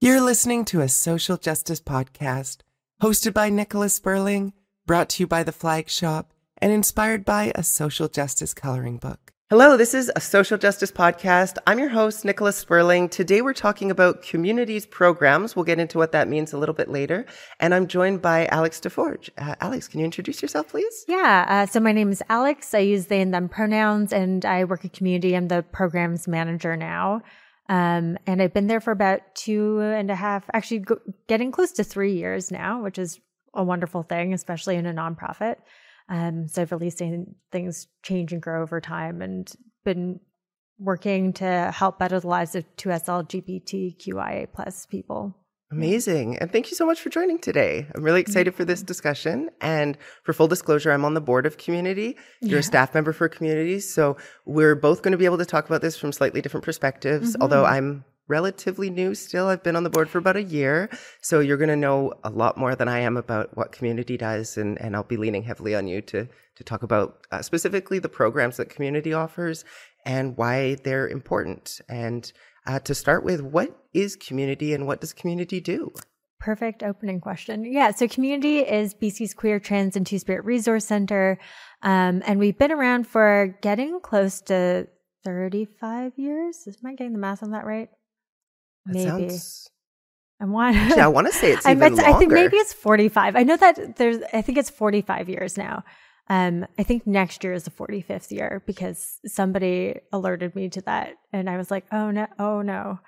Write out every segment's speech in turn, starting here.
You're listening to a social justice podcast hosted by Nicola Spurling, brought to you by the Flag Shop, and inspired by a social justice coloring book. Hello, this is a social justice podcast. I'm your host, Nicola Spurling. Today we're talking about QMUNITY's programs. We'll get into what that means a little bit later. And I'm joined by Alex DeForge. Uh, Alex, can you introduce yourself, please? Yeah. Uh, so my name is Alex. I use they and them pronouns, and I work at QMUNITY. I'm the programs manager now. Um, and I've been there for about two and a half, actually getting close to three years now, which is a wonderful thing, especially in a nonprofit. Um, so I've really seen things change and grow over time and been working to help better the lives of 2S LGBTQIA plus people. Amazing. And thank you so much for joining today. I'm really excited for this discussion. And for full disclosure, I'm on the board of QMUNITY. You're yeah. a staff member for QMUNITY. So we're both going to be able to talk about this from slightly different perspectives, mm-hmm. although I'm relatively new still. I've been on the board for about a year. So you're going to know a lot more than I am about what QMUNITY does. And, and I'll be leaning heavily on you to, to talk about uh, specifically the programs that QMUNITY offers and why they're important. And uh, to start with, what is QMUNITY and what does QMUNITY do? Perfect opening question. Yeah, so QMUNITY is BC's Queer, Trans, and Two Spirit Resource Center. Um, and we've been around for getting close to 35 years. Am I getting the math on that right? Maybe. Sounds... I want. yeah, I want to say it's even I, longer. I think maybe it's forty-five. I know that there's. I think it's forty-five years now. Um, I think next year is the forty-fifth year because somebody alerted me to that, and I was like, "Oh no! Oh no!"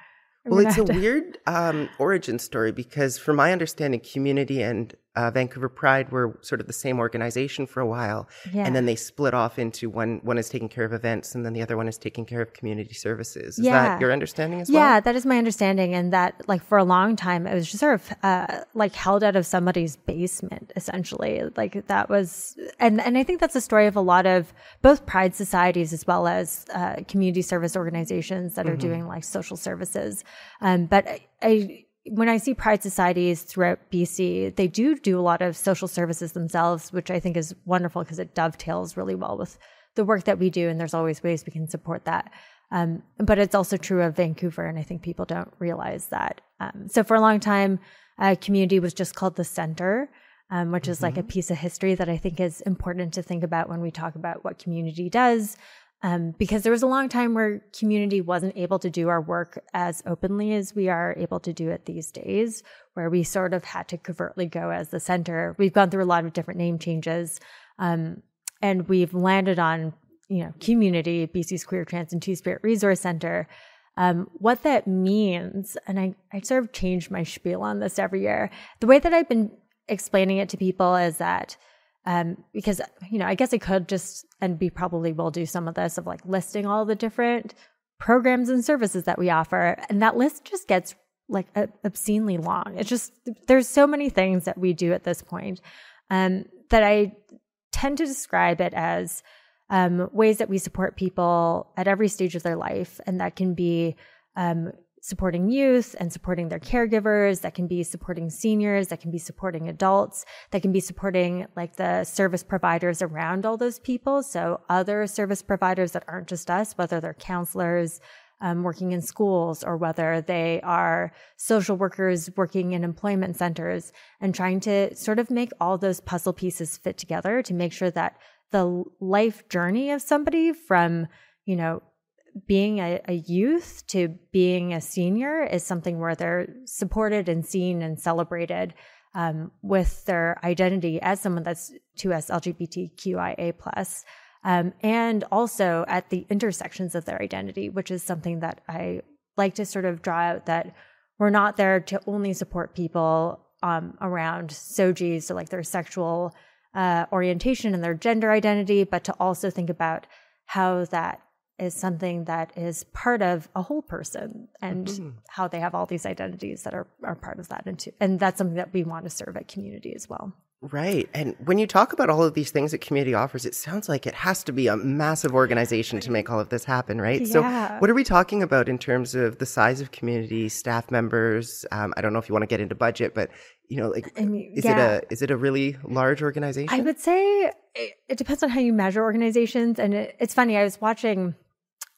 Well, it's a to... weird um, origin story because, from my understanding, QMUNITY and uh, Vancouver Pride were sort of the same organization for a while, yeah. and then they split off into one. One is taking care of events, and then the other one is taking care of community services. Is yeah. that your understanding as well? Yeah, that is my understanding, and that like for a long time it was just sort of uh, like held out of somebody's basement, essentially. Like that was, and and I think that's a story of a lot of both Pride societies as well as uh, community service organizations that mm-hmm. are doing like social services. Um, but I, I when I see pride societies throughout BC, they do do a lot of social services themselves, which I think is wonderful because it dovetails really well with the work that we do. And there's always ways we can support that. Um, but it's also true of Vancouver, and I think people don't realize that. Um, so for a long time, uh, QMUNITY was just called the center, um, which is mm-hmm. like a mm-hmm. piece of history that I think is important to think about when we talk about what QMUNITY does um, because there was a long time where QMUNITY wasn't able to do our work as openly as we are able to do it these days, where we sort of had to covertly go as the center. We've gone through a lot of different name changes, um, and we've landed on you know QMUNITY, BC's Queer Trans and Two Spirit Resource Center. Um, what that means, and I, I sort of change my spiel on this every year. The way that I've been explaining it to people is that um, because you know, I guess I could just and we probably will do some of this of like listing all the different programs and services that we offer, and that list just gets like obscenely long. It's just there's so many things that we do at this point um, that I tend to describe it as um, ways that we support people at every stage of their life, and that can be um, supporting youth and supporting their caregivers, that can be supporting seniors, that can be supporting adults, that can be supporting like the service providers around all those people. So other service providers that aren't just us, whether they're counselors, um, working in schools or whether they are social workers working in employment centers and trying to sort of make all those puzzle pieces fit together to make sure that the life journey of somebody from, you know, being a, a, youth to being a senior is something where they're supported and seen and celebrated um, with their identity as someone that's 2S LGBTQIA um, and also at the intersections of their identity, which is something that I like to sort of draw out that we're not there to only support people um, around SOGIs, so like their sexual uh, orientation and their gender identity, but to also think about how that is something that is part of a whole person and mm-hmm. how they have all these identities that are, are part of that. And, to, and that's something that we want to serve at QMUNITY as well. Right. And when you talk about all of these things that QMUNITY offers, it sounds like it has to be a massive organization to make all of this happen, right? Yeah. So, what are we talking about in terms of the size of QMUNITY, staff members? Um, I don't know if you want to get into budget, but you know, like, I mean, is yeah. it a is it a really large organization? I would say it, it depends on how you measure organizations. And it, it's funny. I was watching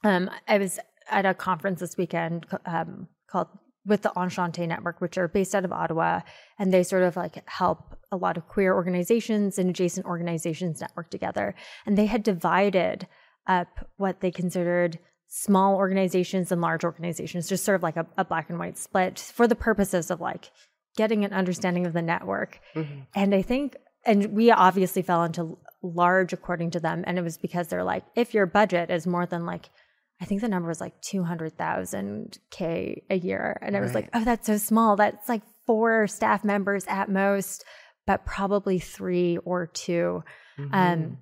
um, I was at a conference this weekend um, called with the Enchante Network, which are based out of Ottawa, and they sort of like help a lot of queer organizations and adjacent organizations network together. And they had divided up what they considered small organizations and large organizations, just sort of like a, a black and white split for the purposes of like getting an understanding of the network. Mm-hmm. And I think, and we obviously fell into large according to them. And it was because they're like, if your budget is more than like, I think the number was like 200,000 K a year. And I was like, oh, that's so small. That's like four staff members at most, but probably three or 2 mm-hmm. Um,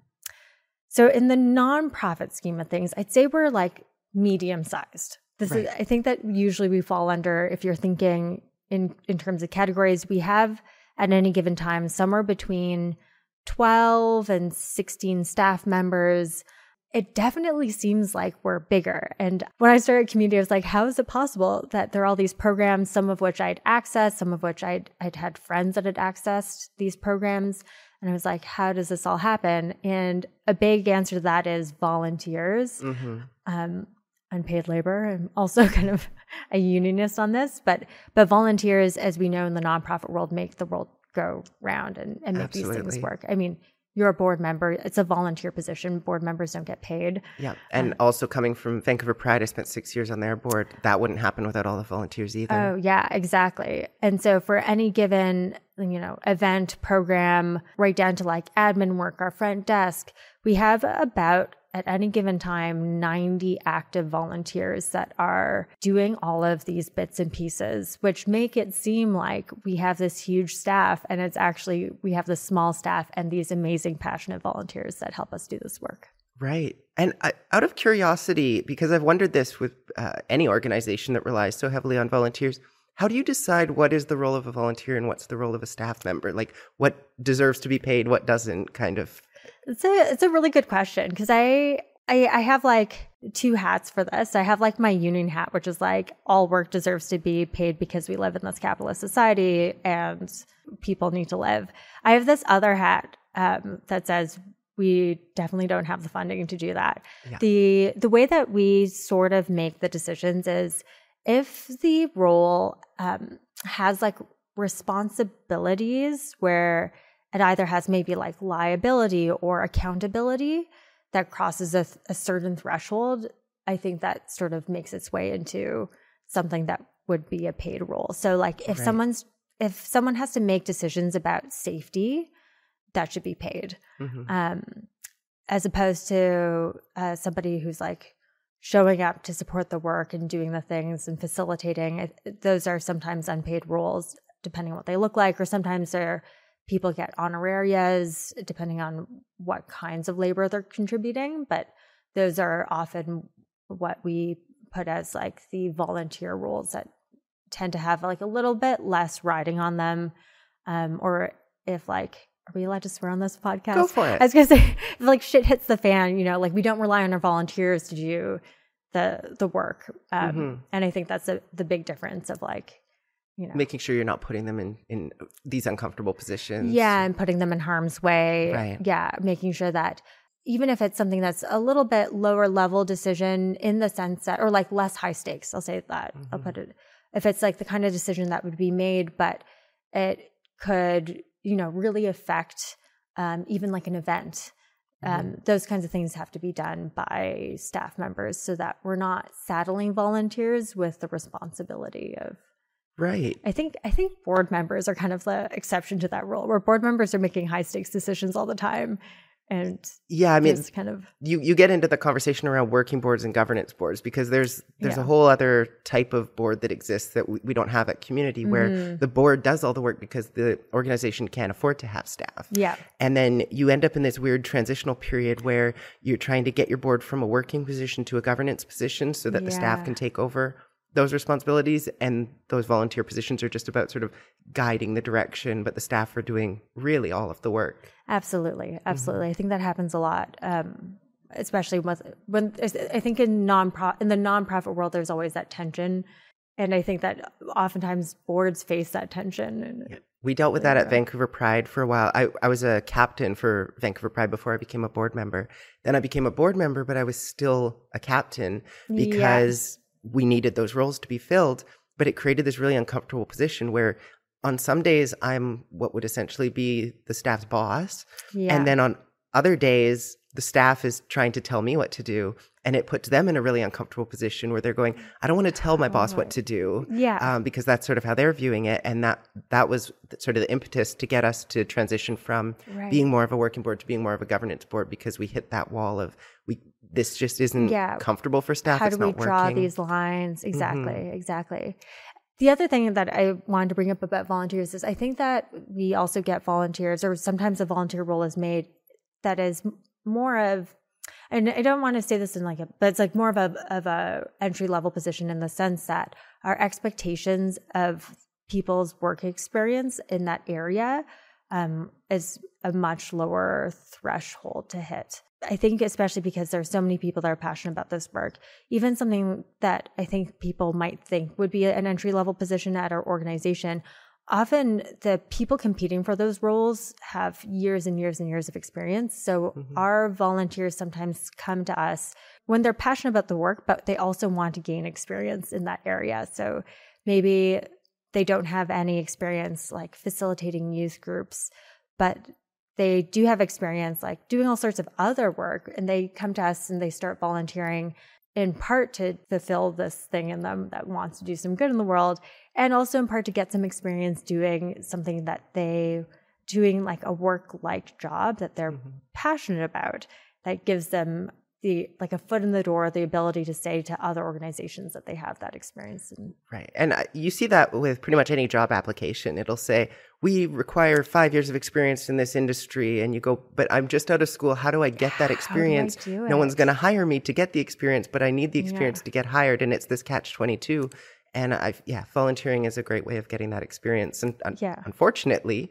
so in the nonprofit scheme of things, I'd say we're like medium sized. This right. is, I think that usually we fall under, if you're thinking in, in terms of categories, we have at any given time somewhere between 12 and 16 staff members it definitely seems like we're bigger. And when I started QMUNITY, I was like, how is it possible that there are all these programs, some of which I'd accessed, some of which I'd, I'd had friends that had accessed these programs. And I was like, how does this all happen? And a big answer to that is volunteers, mm-hmm. um, unpaid labor. I'm also kind of a unionist on this, but but volunteers, as we know in the nonprofit world, make the world go round and, and make Absolutely. these things work. I mean, you're a board member. It's a volunteer position. Board members don't get paid. Yeah. And um, also coming from Vancouver Pride, I spent six years on their board. That wouldn't happen without all the volunteers either. Oh, yeah, exactly. And so for any given, you know, event, program, right down to like admin work, our front desk, we have about at any given time 90 active volunteers that are doing all of these bits and pieces, which make it seem like we have this huge staff. And it's actually, we have this small staff and these amazing, passionate volunteers that help us do this work. Right. And I, out of curiosity, because I've wondered this with uh, any organization that relies so heavily on volunteers, how do you decide what is the role of a volunteer and what's the role of a staff member? Like what deserves to be paid, what doesn't, kind of? It's a it's a really good question because I, I I have like two hats for this. I have like my union hat, which is like all work deserves to be paid because we live in this capitalist society and people need to live. I have this other hat um, that says we definitely don't have the funding to do that. Yeah. The the way that we sort of make the decisions is if the role um, has like responsibilities where it either has maybe like liability or accountability that crosses a, a certain threshold. I think that sort of makes its way into something that would be a paid role. So like if right. someone's if someone has to make decisions about safety, that should be paid. Mm-hmm. Um, as opposed to uh, somebody who's like showing up to support the work and doing the things and facilitating. those are sometimes unpaid roles, depending on what they look like, or sometimes they're people get honorarias depending on what kinds of labor they're contributing, but those are often what we put as like the volunteer roles that tend to have like a little bit less riding on them. Um, or if like, are we allowed to swear on this podcast? Go for it. I was gonna say, if like shit hits the fan, you know, like we don't rely on our volunteers to do the the work. Um, mm-hmm. And I think that's a, the big difference of like you know. Making sure you're not putting them in, in these uncomfortable positions. Yeah, and putting them in harm's way. Right. Yeah, making sure that even if it's something that's a little bit lower level decision in the sense that, or like less high stakes, I'll say that. Mm-hmm. I'll put it, if it's like the kind of decision that would be made, but it could, you know, really affect um, even like an event. Um, mm-hmm. those kinds of things have to be done by staff members so that we're not saddling volunteers with the responsibility of Right. I think I think board members are kind of the exception to that rule, where board members are making high stakes decisions all the time. And yeah, I mean, it's kind of you you get into the conversation around working boards and governance boards because there's there's yeah. a whole other type of board that exists that we, we don't have at QMUNITY where mm. the board does all the work because the organization can't afford to have staff. Yeah, and then you end up in this weird transitional period where you're trying to get your board from a working position to a governance position so that yeah. the staff can take over those responsibilities and those volunteer positions are just about sort of guiding the direction but the staff are doing really all of the work. Absolutely. Absolutely. Mm-hmm. i think that happens a lot um, especially with when i think in non in the nonprofit world there's always that tension. And i think that oftentimes boards face that tension and yeah. we dealt with that at vancouver pride for a while. I, I was a captain for vancouver pride before i became a board member. Then i became a board member but i was still a captain because yeah we needed those roles to be filled. but it created this really uncomfortable position where on some days I'm what would essentially be the staff's boss. Yeah. And then on other days, the staff is trying to tell me what to do. And it puts them in a really uncomfortable position where they're going, I don't want to tell my boss what to do. Yeah. Um, because that's sort of how they're viewing it. And that, that was sort of the impetus to get us to transition from Right. being more of a working board to being more of a governance board because we hit that wall of we, this just isn't Yeah. comfortable for staff. how it's do we draw working. Mm-hmm. these lines exactly exactly the other thing that i wanted to bring up about volunteers is i think that we also get volunteers or sometimes a volunteer role is made that is more of and i don't want to say this in like a but it's like more of a of a entry level position in the sense that our expectations of people's work experience in that area um, is a much lower threshold to hit. I think, especially because there's so many people that are passionate about this work, even something that I think people might think would be an entry level position at our organization. Often the people competing for those roles have years and years and years of experience. So mm-hmm. our volunteers sometimes come to us when they're passionate about the work, but they also want to gain experience in that area. So maybe they don't have any experience like facilitating youth groups, but they do have experience like doing all sorts of other work and they come to us and they start volunteering in part to fulfill this thing in them that wants to do some good in the world and also in part to get some experience doing something that they doing like a work like job that they're mm-hmm. passionate about that gives them the like a foot in the door the ability to say to other organizations that they have that experience Right. And uh, you see that with pretty much any job application. It'll say, we require five years of experience in this industry. And you go, but I'm just out of school. How do I get that How do I experience? No one's going to hire me to get the experience, but I need the experience to get hired. And it's this catch 22. And I, yeah, volunteering is a great way of getting that experience. And un- Yeah. unfortunately,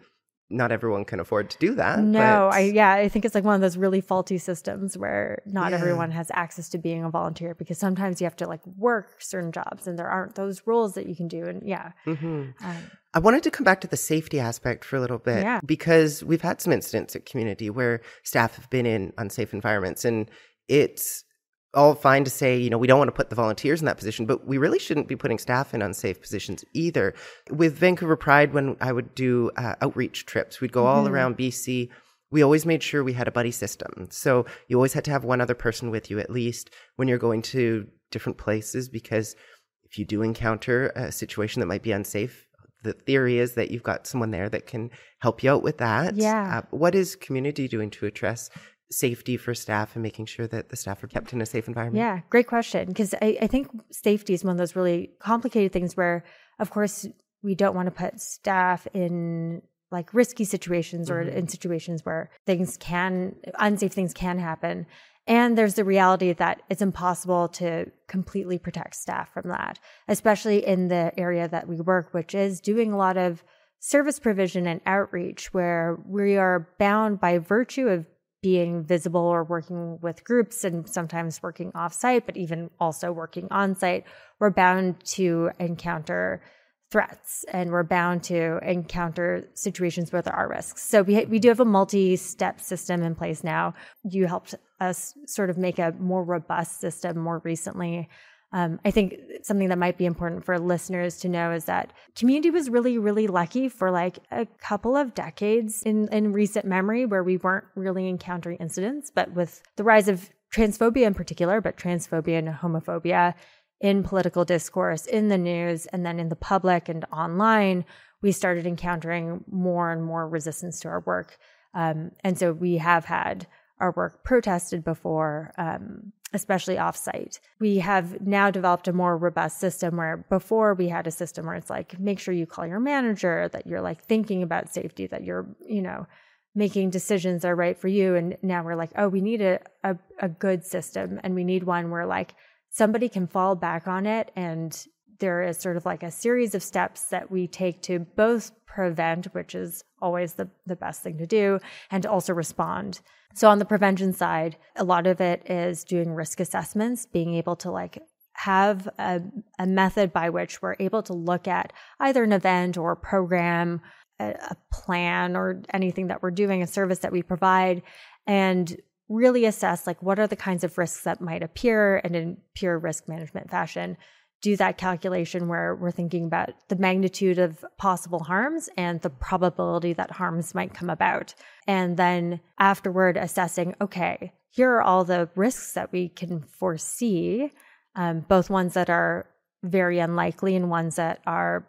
not everyone can afford to do that. No, but- I yeah, I think it's like one of those really faulty systems where not Yeah. everyone has access to being a volunteer because sometimes you have to like work certain jobs and there aren't those roles that you can do. And yeah, Mhm. um, I wanted to come back to the safety aspect for a little bit Yeah. because we've had some incidents at QMUNITY where staff have been in unsafe environments and it's all fine to say, you know, we don't want to put the volunteers in that position, but we really shouldn't be putting staff in unsafe positions either. With Vancouver Pride, when I would do uh, outreach trips, we'd go all around BC. We always made sure we had a buddy system. So you always had to have one other person with you at least when you're going to different places because if you do encounter a situation that might be unsafe, the theory is that you've got someone there that can help you out with that. Yeah. Uh, what is QMUNITY doing to address safety for staff and making sure that the staff are kept in a safe environment? yeah, great question. Because I, I think safety is one of those really complicated things where, of course, we don't want to put staff in like risky situations or mm-hmm. in situations where things can, unsafe things can happen. And there's the reality that it's impossible to completely protect staff from that, especially in the area that we work, which is doing a lot of service provision and outreach, where we are bound by virtue of being visible or working with groups and sometimes working offsite, but even also working on site, we're bound to encounter threats and we're bound to encounter situations where there are risks. So we, we do have a multi step system in place now. You helped us sort of make a more robust system more recently. Um, I think something that might be important for listeners to know is that QMUNITY was really, really lucky for like a couple of decades in, in recent memory where we weren't really encountering incidents. But with the rise of transphobia in particular, but transphobia and homophobia in political discourse, in the news, and then in the public and online, we started encountering more and more resistance to our work. Um, and so we have had our work protested before, um, especially offsite. We have now developed a more robust system where before we had a system where it's like, make sure you call your manager, that you're like thinking about safety, that you're, you know, making decisions that are right for you. And now we're like, oh, we need a, a, a good system and we need one where like somebody can fall back on it and there is sort of like a series of steps that we take to both prevent, which is always the, the best thing to do, and to also respond. So on the prevention side, a lot of it is doing risk assessments, being able to like have a, a method by which we're able to look at either an event or a program, a, a plan, or anything that we're doing, a service that we provide, and really assess like what are the kinds of risks that might appear and in pure risk management fashion do that calculation where we're thinking about the magnitude of possible harms and the probability that harms might come about. And then afterward, assessing, okay, here are all the risks that we can foresee, um, both ones that are very unlikely and ones that are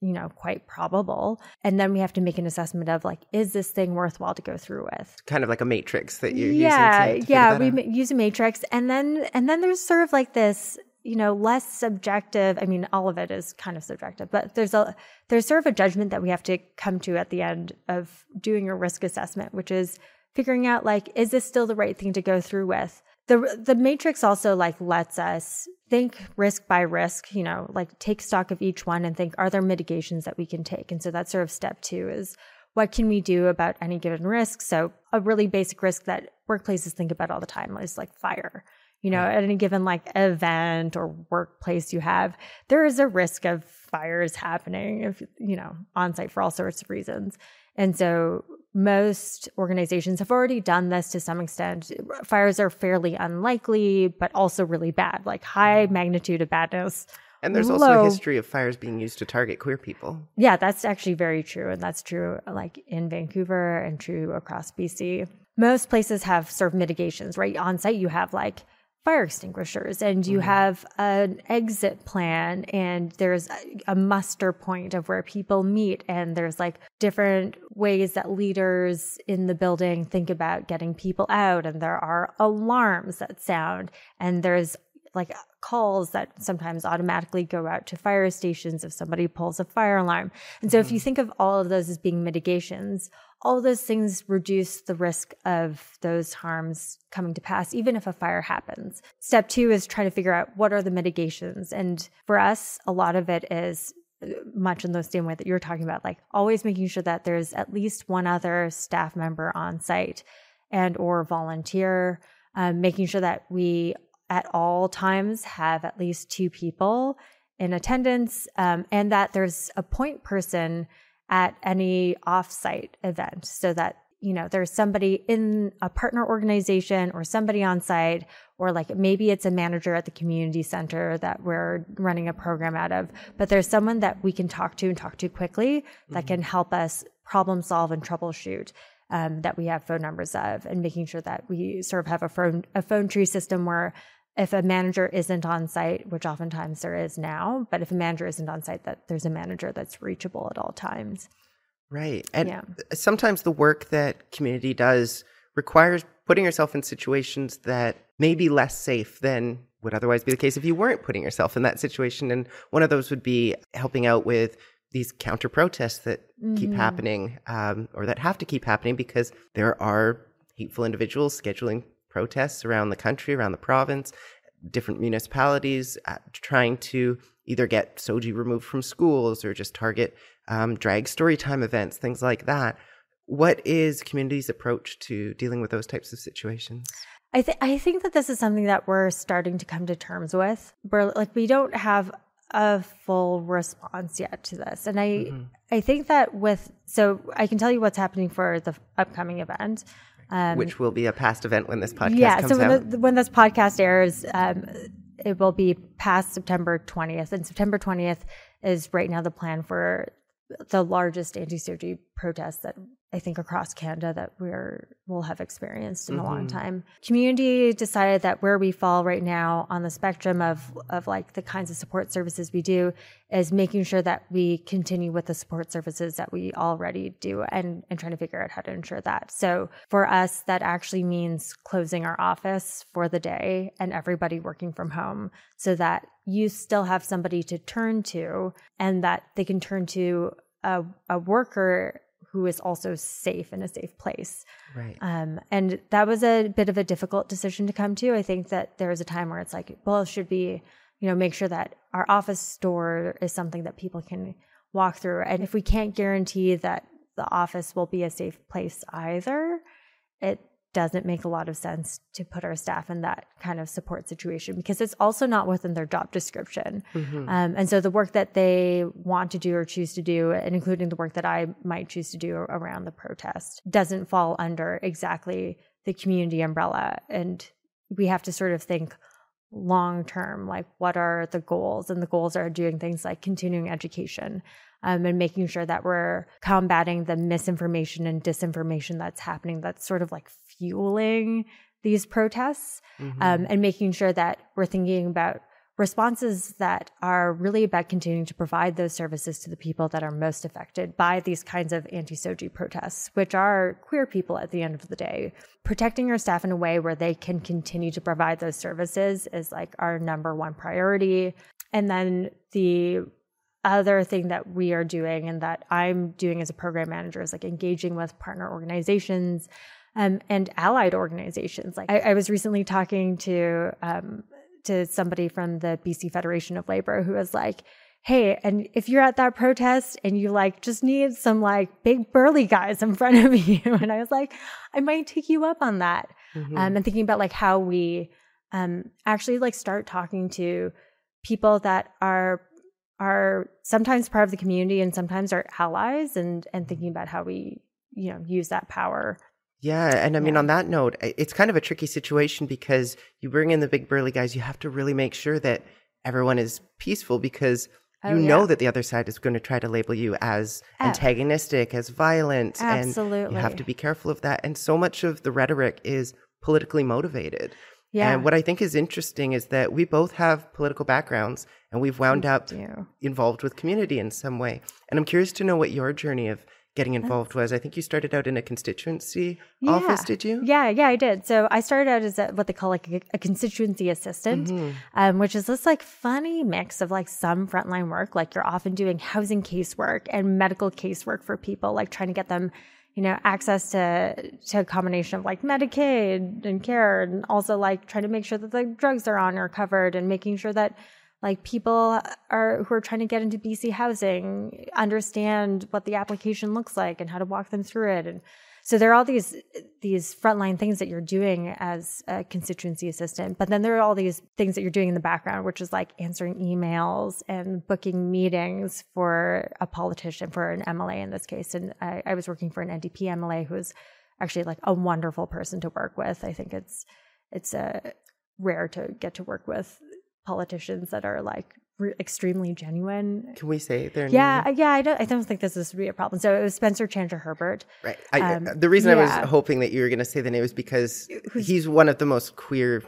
you know quite probable. And then we have to make an assessment of like is this thing worthwhile to go through with? Kind of like a matrix that you're yeah yeah we use a matrix. And then and then there's sort of like this you know less subjective. I mean all of it is kind of subjective but there's a there's sort of a judgment that we have to come to at the end of doing a risk assessment which is figuring out like is this still the right thing to go through with? The the matrix also like lets us think risk by risk you know like take stock of each one and think are there mitigations that we can take? And so that's sort of step two is what can we do about any given risk? So a really basic risk that workplaces think about all the time is like fire you know at any given like event or workplace you have there is a risk of fires happening if you know on site for all sorts of reasons and so most organizations have already done this to some extent. Fires are fairly unlikely, but also really bad, like high mm-hmm. magnitude of badness. And there's low. also a history of fires being used to target queer people. Yeah, that's actually very true. And that's true like in Vancouver and true across BC. Most places have sort of mitigations, right? On site, you have like fire extinguishers and you mm-hmm. have an exit plan and there's a muster point of where people meet and there's like different ways that leaders in the building think about getting people out and there are alarms that sound and there's like calls that sometimes automatically go out to fire stations if somebody pulls a fire alarm. And so mm-hmm. if you mm-hmm. think of all of those as being mitigations, all those things reduce the risk of those harms coming to pass, even if a fire happens. Step two is trying to figure out what are the mitigations. And for us, a lot of it is uh, much in the same way that you're talking about, like always making sure that there's at least one other staff member on site and or volunteer, um, making sure that we at all times have at least two people in attendance um, and that there's a point person at any offsite event so that you know there's somebody in a partner organization or somebody on site or like maybe it's a manager at the community center that we're running a program out of but there's someone that we can talk to and talk to quickly that mm-hmm. can help us problem solve and troubleshoot um, that we have phone numbers of and making sure that we sort of have a phone a phone tree system where if a manager isn't on site, which oftentimes there is now, but if a manager isn't on site, that there's a manager that's reachable at all times. Right. And yeah. sometimes the work that QMUNITY does requires putting yourself in situations that may be less safe than would otherwise be the case if you weren't putting yourself in that situation. And one of those would be helping out with these counter protests that mm-hmm. keep happening um, or that have to keep happening because there are hateful individuals scheduling protests around the country, around the province, different municipalities uh, trying to either get SOGI removed from schools or just target um, drag storytime events, things like that. What is QMUNITY's approach to dealing with those types of situations? I think I think that this is something that we're starting to come to terms with. We're like we don't have a full response yet to this, and I mm-hmm. I think that with so I can tell you what's happening for the upcoming event. Um, Which will be a past event when this podcast yeah, so when. The, when this podcast airs, um, it will be past September 20th. And September 20th is right now the plan for the largest anti SOGI protest that I think across Canada that we're will have experienced in mm-hmm. a long mm-hmm. time. QMUNITY decided that where we fall right now on the spectrum of of like the kinds of support services we do is making sure that we continue with the support services that we already do and and trying to figure out how to ensure that. So for us that actually means closing our office for the day and everybody working from home so that you still have somebody to turn to and that they can turn to a, a worker who is also safe in a safe place. Right. Um, and that was a bit of a difficult decision to come to. I think that there was a time where it's like, well, it should be, you know, make sure that our office door is something that people can walk through. And if we can't guarantee that the office will be a safe place either, it doesn't make a lot of sense to put our staff in that kind of support situation because it's also not within their job description. Mm-hmm. Um, and so the work that they want to do or choose to do, and including the work that I might choose to do around the protest, doesn't fall under exactly the QMUNITY umbrella. And we have to sort of think long term like what are the goals and the goals are doing things like continuing education um, and making sure that we're combating the misinformation and disinformation that's happening that's sort of like fueling these protests mm-hmm. um, and making sure that we're thinking about responses that are really about continuing to provide those services to the people that are most affected by these kinds of anti SOGI protests, which are queer people at the end of the day. Protecting our staff in a way where they can continue to provide those services is like our number one priority. And then the other thing that we are doing and that I'm doing as a program manager is like engaging with partner organizations um, and allied organizations. Like I, I was recently talking to um, to somebody from the BC Federation of Labor who was like, Hey, and if you're at that protest and you like just need some like big burly guys in front of you, and I was like, I might take you up on that. Mm-hmm. Um, and thinking about like how we um, actually like start talking to people that are are sometimes part of the community and sometimes are allies and and thinking about how we you know use that power yeah. And I mean, yeah. on that note, it's kind of a tricky situation because you bring in the big burly guys, you have to really make sure that everyone is peaceful because oh, you yeah. know that the other side is going to try to label you as antagonistic, as violent. Absolutely. And you have to be careful of that. And so much of the rhetoric is politically motivated. Yeah. And what I think is interesting is that we both have political backgrounds and we've wound up involved with QMUNITY in some way. And I'm curious to know what your journey of getting involved was. I think you started out in a constituency yeah. office, did you? Yeah, yeah, I did. So I started out as a, what they call like a, a constituency assistant, mm-hmm. um, which is this like funny mix of like some frontline work, like you're often doing housing casework and medical casework for people, like trying to get them you know access to to a combination of like medicaid and care and also like trying to make sure that the drugs they're on are covered and making sure that like people are who are trying to get into BC housing understand what the application looks like and how to walk them through it. And so there are all these these frontline things that you're doing as a constituency assistant but then there are all these things that you're doing in the background which is like answering emails and booking meetings for a politician for an MLA in this case. And I, I was working for an NDP MLA who was actually like a wonderful person to work with. I think it's it's a uh, rare to get to work with politicians that are like re- extremely genuine. Can we say their yeah, name? Yeah, I don't, I don't think this is be a problem. So it was Spencer Chandra Herbert. Right. I, um, the reason yeah. I was hoping that you were going to say the name is because Who's, he's one of the most queer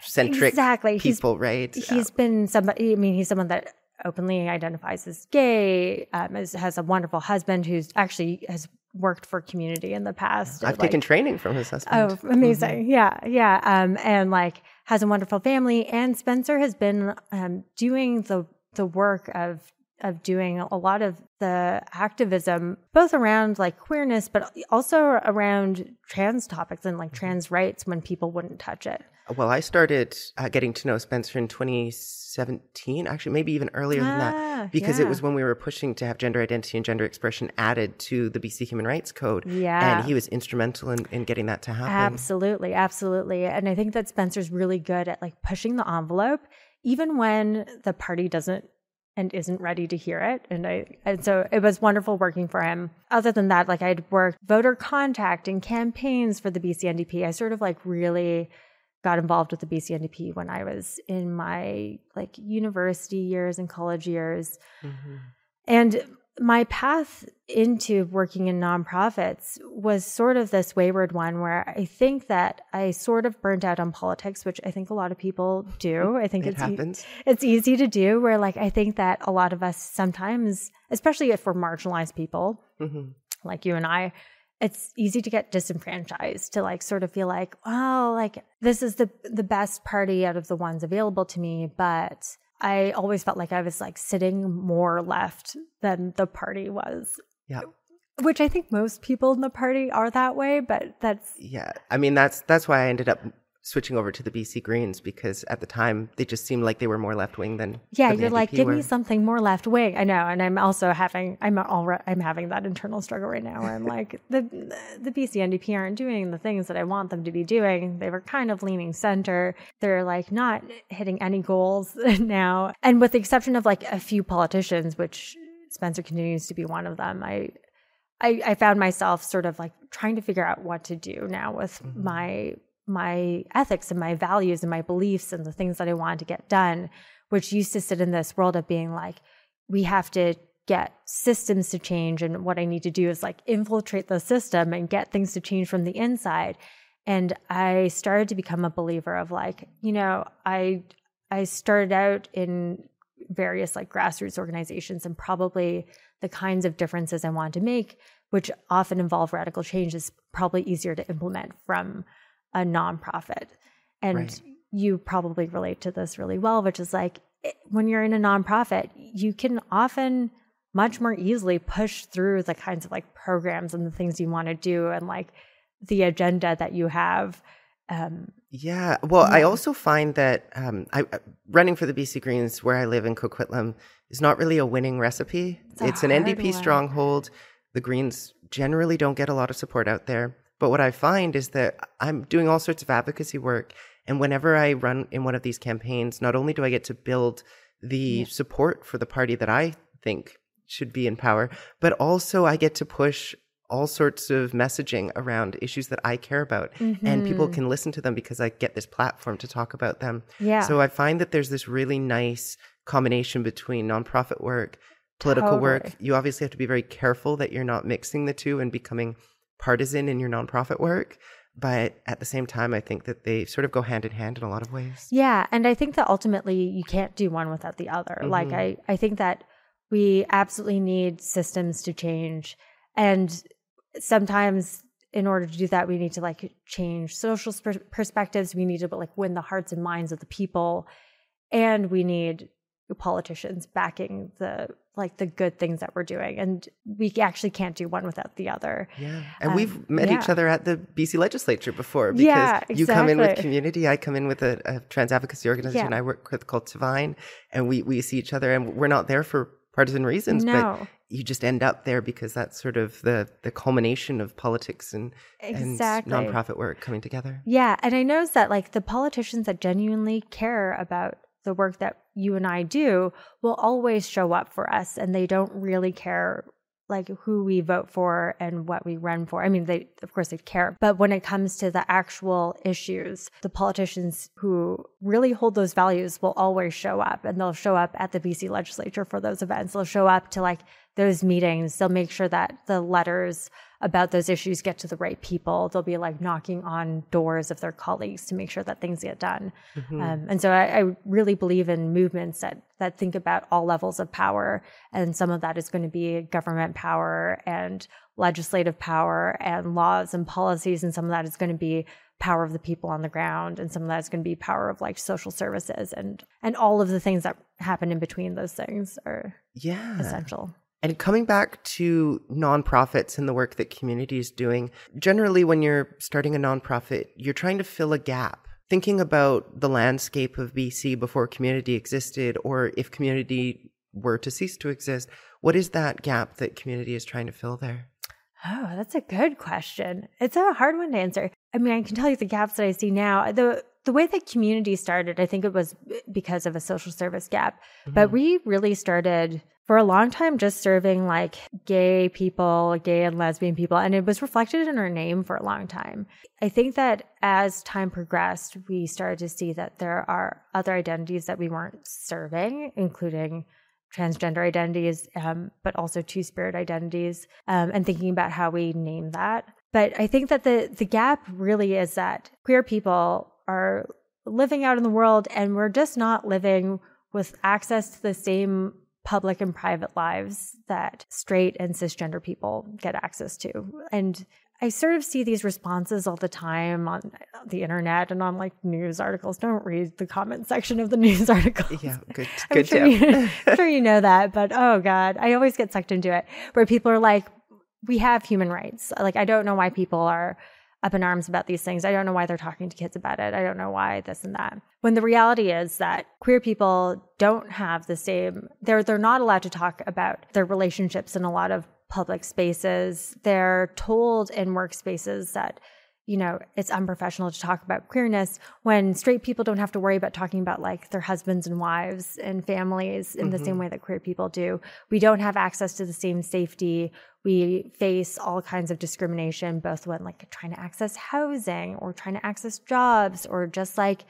centric exactly. people, he's, right? He's yeah. been somebody, I mean, he's someone that openly identifies as gay, um, has a wonderful husband who's actually has worked for QMUNITY in the past. I've taken training from his husband. Oh, amazing. Mm-hmm. Yeah. Yeah. Um, and like has a wonderful family. And Spencer has been um, doing the, the work of of doing a lot of the activism both around like queerness but also around trans topics and like mm-hmm. trans rights when people wouldn't touch it well i started uh, getting to know spencer in 2017 actually maybe even earlier ah, than that ah, because yeah. it was when we were pushing to have gender identity and gender expression added to the bc human rights code yeah and he was instrumental in, in getting that to happen absolutely absolutely and i think that spencer's really good at like pushing the envelope even when the party doesn't and isn't ready to hear it. And I and so it was wonderful working for him. Other than that, like I'd worked voter contact and campaigns for the BC NDP. I sort of like really got involved with the BC NDP when I was in my like university years and college years. Mm-hmm. And my path into working in nonprofits was sort of this wayward one where I think that I sort of burnt out on politics, which I think a lot of people do. I think it it's happens. E- it's easy to do where like I think that a lot of us sometimes, especially if we're marginalized people mm-hmm. like you and I, it's easy to get disenfranchised to like sort of feel like, oh, like this is the the best party out of the ones available to me, but I always felt like I was like sitting more left than the party was. Yeah. Which I think most people in the party are that way, but that's Yeah. I mean that's that's why I ended up switching over to the BC Greens because at the time they just seemed like they were more left wing than yeah. Than you're like, give were. me something more left wing. I know, and I'm also having I'm all I'm having that internal struggle right now where I'm like the the BC NDP aren't doing the things that I want them to be doing. They were kind of leaning center. They're like not hitting any goals now, and with the exception of like a few politicians, which Spencer continues to be one of them. I I, I, found myself sort of like trying to figure out what to do now with mm-hmm. my my ethics and my values and my beliefs and the things that I wanted to get done, which used to sit in this world of being like, we have to get systems to change. And what I need to do is like infiltrate the system and get things to change from the inside. And I started to become a believer of like, you know, I I started out in various like grassroots organizations and probably the kinds of differences I wanted to make, which often involve radical change, is probably easier to implement from a nonprofit. And right. you probably relate to this really well, which is like when you're in a nonprofit, you can often much more easily push through the kinds of like programs and the things you want to do and like the agenda that you have. Um, yeah. Well, yeah. I also find that um, I, running for the BC Greens where I live in Coquitlam is not really a winning recipe. It's, it's an NDP one. stronghold. The Greens generally don't get a lot of support out there. But what I find is that I'm doing all sorts of advocacy work. And whenever I run in one of these campaigns, not only do I get to build the yeah. support for the party that I think should be in power, but also I get to push all sorts of messaging around issues that I care about. Mm-hmm. And people mm-hmm. can listen to them because I get this platform to talk about them. Yeah. So I find that there's this really nice combination between nonprofit work, political totally. work. You obviously have to be very careful that you're not mixing the two and becoming partisan in your nonprofit work. But at the same time, I think that they sort of go hand in hand in a lot of ways. Yeah. And I think that ultimately you can't do one without the other. Mm-hmm. Like, I, I think that we absolutely need systems to change. And sometimes in order to do that, we need to like change social perspectives. We need to like win the hearts and minds of the people. And we need politicians backing the like the good things that we're doing and we actually can't do one without the other yeah and um, we've met yeah. each other at the bc legislature before because yeah, exactly. you come in with QMUNITY i come in with a, a trans advocacy organization yeah. i work with called Divine, and we we see each other and we're not there for partisan reasons no. but you just end up there because that's sort of the the culmination of politics and, exactly. and nonprofit work coming together yeah and i notice that like the politicians that genuinely care about the work that you and I do will always show up for us and they don't really care like who we vote for and what we run for. I mean, they of course they care, but when it comes to the actual issues, the politicians who really hold those values will always show up and they'll show up at the BC legislature for those events. They'll show up to like those meetings. They'll make sure that the letters about those issues get to the right people. They'll be like knocking on doors of their colleagues to make sure that things get done. Mm-hmm. Um, and so I, I, really believe in movements that that think about all levels of power, and some of that is going to be government power and legislative power and laws and policies, and some of that is going to be power of the people on the ground and some of that is going to be power of like social services and and all of the things that happen in between those things are yeah essential and coming back to nonprofits and the work that QMUNITY is doing, generally, when you're starting a nonprofit, you're trying to fill a gap. Thinking about the landscape of BC before QMUNITY existed, or if QMUNITY were to cease to exist, what is that gap that QMUNITY is trying to fill there? Oh, that's a good question. It's a hard one to answer. I mean, I can tell you the gaps that I see now. The the way that QMUNITY started, I think it was because of a social service gap. Mm-hmm. But we really started for a long time just serving like gay people, gay and lesbian people, and it was reflected in our name for a long time. I think that as time progressed, we started to see that there are other identities that we weren't serving, including transgender identities, um, but also two spirit identities, um, and thinking about how we name that. But I think that the the gap really is that queer people are living out in the world, and we're just not living with access to the same public and private lives that straight and cisgender people get access to. And I sort of see these responses all the time on the internet and on like news articles. Don't read the comment section of the news articles. Yeah, good, good I'm sure, you, I'm sure you know that, but oh god, I always get sucked into it where people are like, "We have human rights." Like I don't know why people are up in arms about these things. I don't know why they're talking to kids about it. I don't know why this and that. When the reality is that queer people don't have the same they're they're not allowed to talk about their relationships in a lot of public spaces. They're told in workspaces that you know, it's unprofessional to talk about queerness when straight people don't have to worry about talking about like their husbands and wives and families in mm-hmm. the same mm-hmm. way that queer people do. We don't have access to the same safety. We face all kinds of discrimination, both when like trying to access housing or trying to access jobs or just like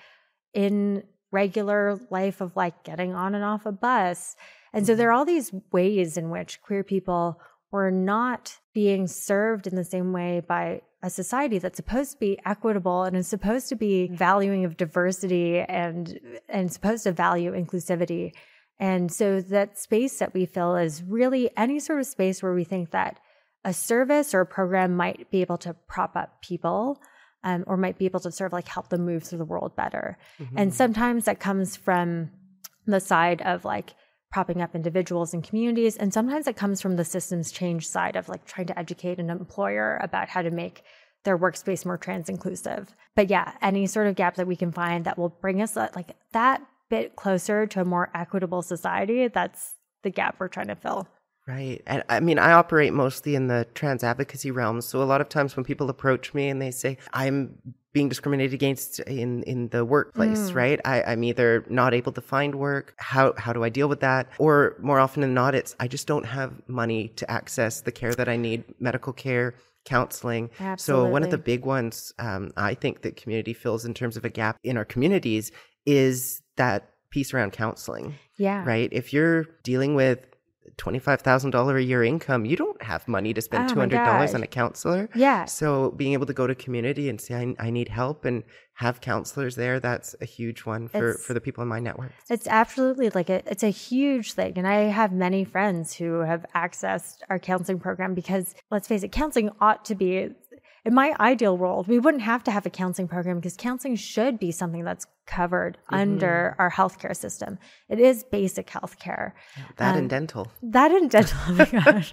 in regular life of like getting on and off a bus. And so there are all these ways in which queer people were not being served in the same way by a society that's supposed to be equitable and is supposed to be valuing of diversity and and supposed to value inclusivity. And so that space that we fill is really any sort of space where we think that a service or a program might be able to prop up people um, or might be able to sort of like help them move through the world better. Mm-hmm. And sometimes that comes from the side of like propping up individuals and communities. And sometimes it comes from the systems change side of like trying to educate an employer about how to make their workspace more trans inclusive. But yeah, any sort of gap that we can find that will bring us uh, like that bit closer to a more equitable society, that's the gap we're trying to fill. Right. And I mean, I operate mostly in the trans advocacy realm. So a lot of times when people approach me and they say, I'm being discriminated against in, in the workplace, mm. right? I, I'm either not able to find work. How, how do I deal with that? Or more often than not, it's I just don't have money to access the care that I need, medical care, counseling. Absolutely. So one of the big ones um, I think that QMUNITY fills in terms of a gap in our communities is that piece around counseling. Yeah. Right. If you're dealing with $25,000 a year income, you don't have money to spend oh $200 on a counselor. Yeah. So being able to go to QMUNITY and say, I, I need help and have counselors there, that's a huge one for, for the people in my network. It's absolutely like a, it's a huge thing. And I have many friends who have accessed our counseling program because let's face it, counseling ought to be in my ideal world, we wouldn't have to have a counseling program because counseling should be something that's covered mm-hmm. under our healthcare system. It is basic healthcare. That um, and dental. That and dental. Oh my gosh.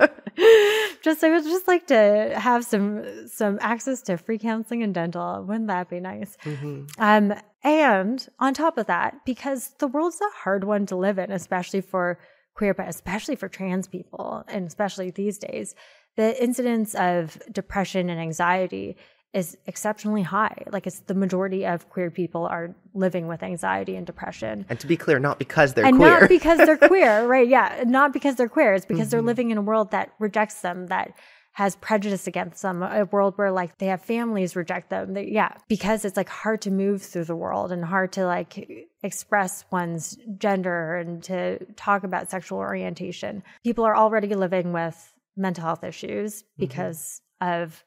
just I would just like to have some some access to free counseling and dental. Wouldn't that be nice? Mm-hmm. Um, and on top of that, because the world's a hard one to live in, especially for queer, but especially for trans people, and especially these days the incidence of depression and anxiety is exceptionally high. Like it's the majority of queer people are living with anxiety and depression. And to be clear, not because they're and queer. not because they're queer, right? Yeah, not because they're queer. It's because mm-hmm. they're living in a world that rejects them, that has prejudice against them, a world where like they have families reject them. They, yeah, because it's like hard to move through the world and hard to like express one's gender and to talk about sexual orientation. People are already living with mental health issues mm-hmm. because mm-hmm. of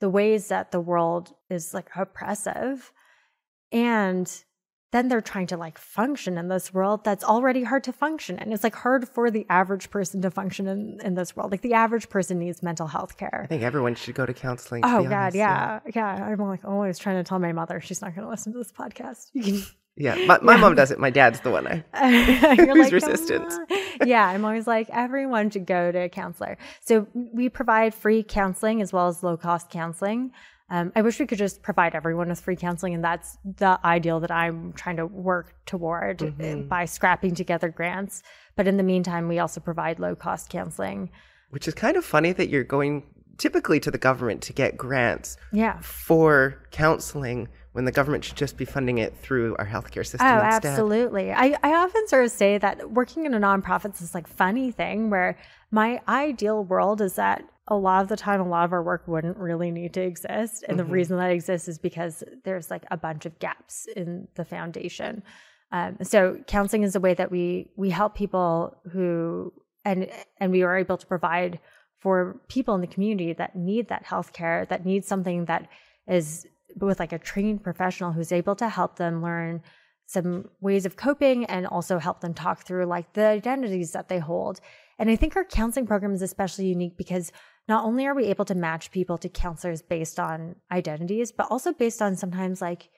the ways that the world is like oppressive and then they're trying to like function in this world that's already hard to function in. It's like hard for the average person to function in, in this world. Like the average person needs mental health care. I think everyone should go to counseling. To oh God, honest, yeah. yeah. yeah. I'm like always trying to tell my mother she's not going to listen to this podcast. You can yeah, my, my yeah. mom does it. My dad's the one I, who's like, resistant. yeah, I'm always like, everyone should go to a counselor. So we provide free counseling as well as low cost counseling. Um, I wish we could just provide everyone with free counseling, and that's the ideal that I'm trying to work toward mm-hmm. by scrapping together grants. But in the meantime, we also provide low cost counseling. Which is kind of funny that you're going typically to the government to get grants yeah. for counseling when the government should just be funding it through our healthcare system. Oh, instead. absolutely. I, I often sort of say that working in a nonprofit is this like funny thing where my ideal world is that a lot of the time, a lot of our work wouldn't really need to exist. And mm-hmm. the reason that exists is because there's like a bunch of gaps in the foundation. Um, so counseling is a way that we we help people who and and we are able to provide for people in the community that need that health care, that need something that is with like a trained professional who's able to help them learn some ways of coping and also help them talk through like the identities that they hold. And I think our counseling program is especially unique because not only are we able to match people to counselors based on identities, but also based on sometimes like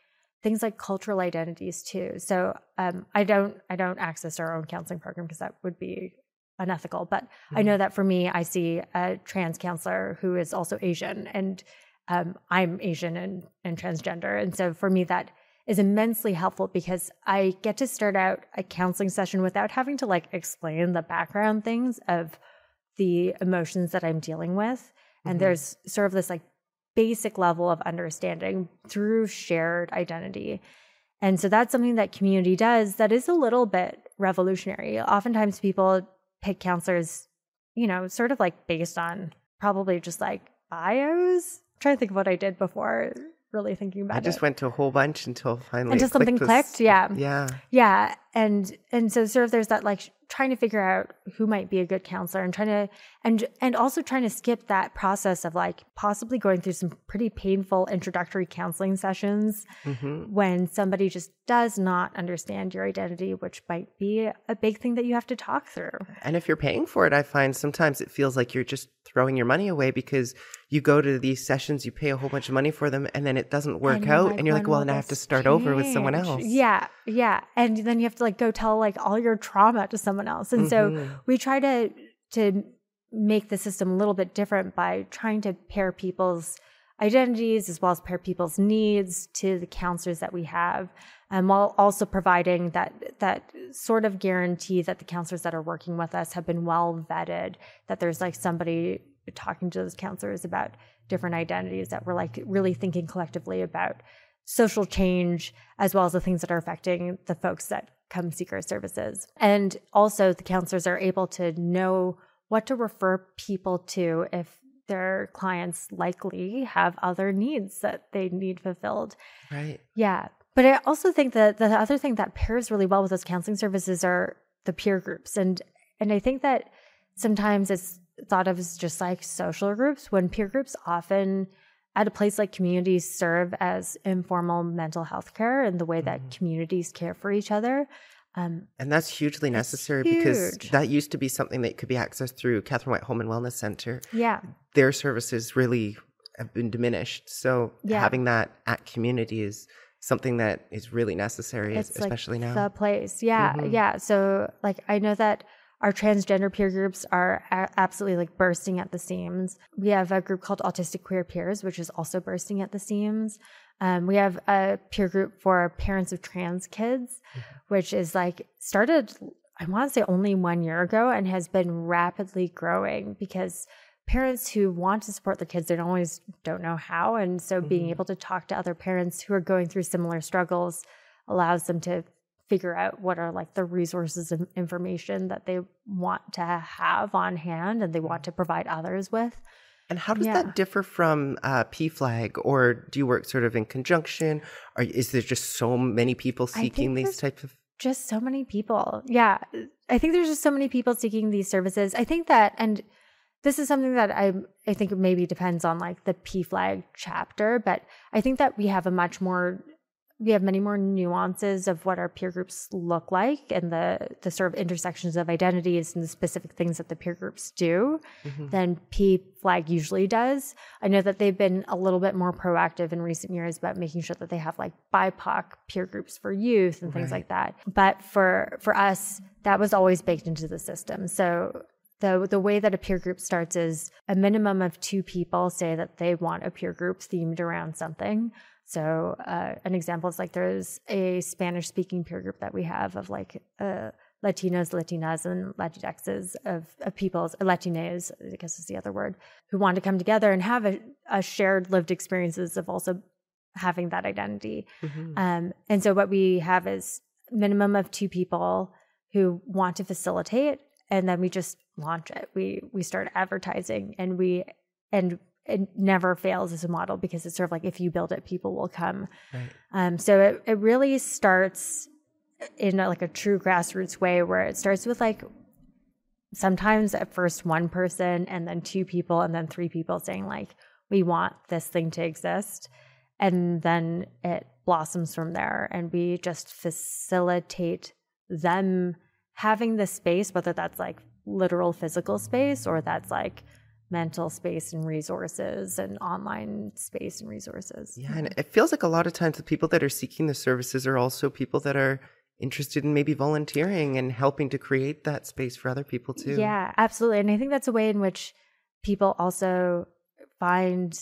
things like cultural identities too. So um, I don't I don't access our own counseling program because that would be unethical. But mm-hmm. I know that for me, I see a trans counselor who is also Asian, and um, I'm Asian and, and transgender. And so for me, that is immensely helpful because I get to start out a counseling session without having to like explain the background things of the emotions that I'm dealing with. And mm-hmm. there's sort of this like basic level of understanding through shared identity. And so that's something that QMUNITY does that is a little bit revolutionary. Oftentimes people pick counselors, you know, sort of like based on probably just like bios. I'm trying to think of what I did before really thinking about it. I just it. went to a whole bunch until finally Until something was- clicked, yeah. Yeah. Yeah, and and so sort of there's that like trying to figure out who might be a good counselor and trying to and and also trying to skip that process of like possibly going through some pretty painful introductory counseling sessions Mm-hmm. when somebody just does not understand your identity, which might be a big thing that you have to talk through. And if you're paying for it, I find sometimes it feels like you're just throwing your money away because you go to these sessions, you pay a whole bunch of money for them, and then it doesn't work And out. like, and you're like, well, then I have to start over with someone else. Yeah, yeah. And then you have to like go tell like all your trauma to someone else. And so Mhm. we try to to make the system a little bit different by trying to pair people's identities as well as pair people's needs to the counselors that we have. Um, while also providing that that sort of guarantee that the counselors that are working with us have been well vetted, that there's like somebody talking to those counselors about different identities that we're like really thinking collectively about social change as well as the things that are affecting the folks that come seek our services. And also the counselors are able to know what to refer people to if their clients likely have other needs that they need fulfilled. Right. Yeah. But I also think that the other thing that pairs really well with those counseling services are the peer groups. And and I think that sometimes it's thought of as just like social groups when peer groups often at a place like communities serve as informal mental health care and the way that communities care for each other. Um, And that's hugely necessary because that used to be something that could be accessed through Catherine White Holmes and Wellness Center. yeah. Their services really have been diminished. So Yeah. having that at QMUNITY is something that is really necessary, it's especially like now. the place yeah Mhm. yeah so like i know that our transgender peer groups are a- absolutely like bursting at the seams. We have a group called autistic queer peers which is also bursting at the seams. Um, we have a peer group for parents of trans kids which is like started i want to say only one year ago and has been rapidly growing because parents who want to support their kids they don't always don't know how. And so being able to talk to other parents who are going through similar struggles allows them to figure out what are like the resources and information that they want to have on hand and they want to provide others with And how does Yeah. that differ from uh, PFLAG, or do you work sort of in conjunction? Or is there just so many people seeking these types of? just so many people. Yeah. I think there's just so many people seeking these services. I think that, and this is something that I, I think maybe depends on like the PFLAG chapter, but I think that we have a much more, we have many more nuances of what our peer groups look like and the, the sort of intersections of identities and the specific things that the peer groups do Mm-hmm. than P flag usually does. I know that they've been a little bit more proactive in recent years about making sure that they have like BIPOC peer groups for youth and things Right. like that. But for for us, that was always baked into the system. So the the way that a peer group starts is a minimum of two people say that they want a peer group themed around something. So uh, an example is like there's a Spanish speaking peer group that we have of like uh, Latinos, Latinas, and Latinxes of, of peoples, Latines, I guess is the other word, who want to come together and have a, a shared lived experiences of also having that identity. Mhm. Um, and so what we have is minimum of two people who want to facilitate, and then we just launch it. We we start advertising, and we and it never fails as a model because it's sort of like if you build it, people will come. Right. Um, so it, it really starts in a, like a true grassroots way where it starts with like sometimes at first one person and then two people and then three people saying like we want this thing to exist and then it blossoms from there and we just facilitate them having the space whether that's like literal physical space or that's like mental space and resources and online space and resources Yeah, and it feels like a lot of times the people that are seeking the services are also people that are interested in maybe volunteering and helping to create that space for other people too. Yeah, absolutely. And I think that's a way in which people also find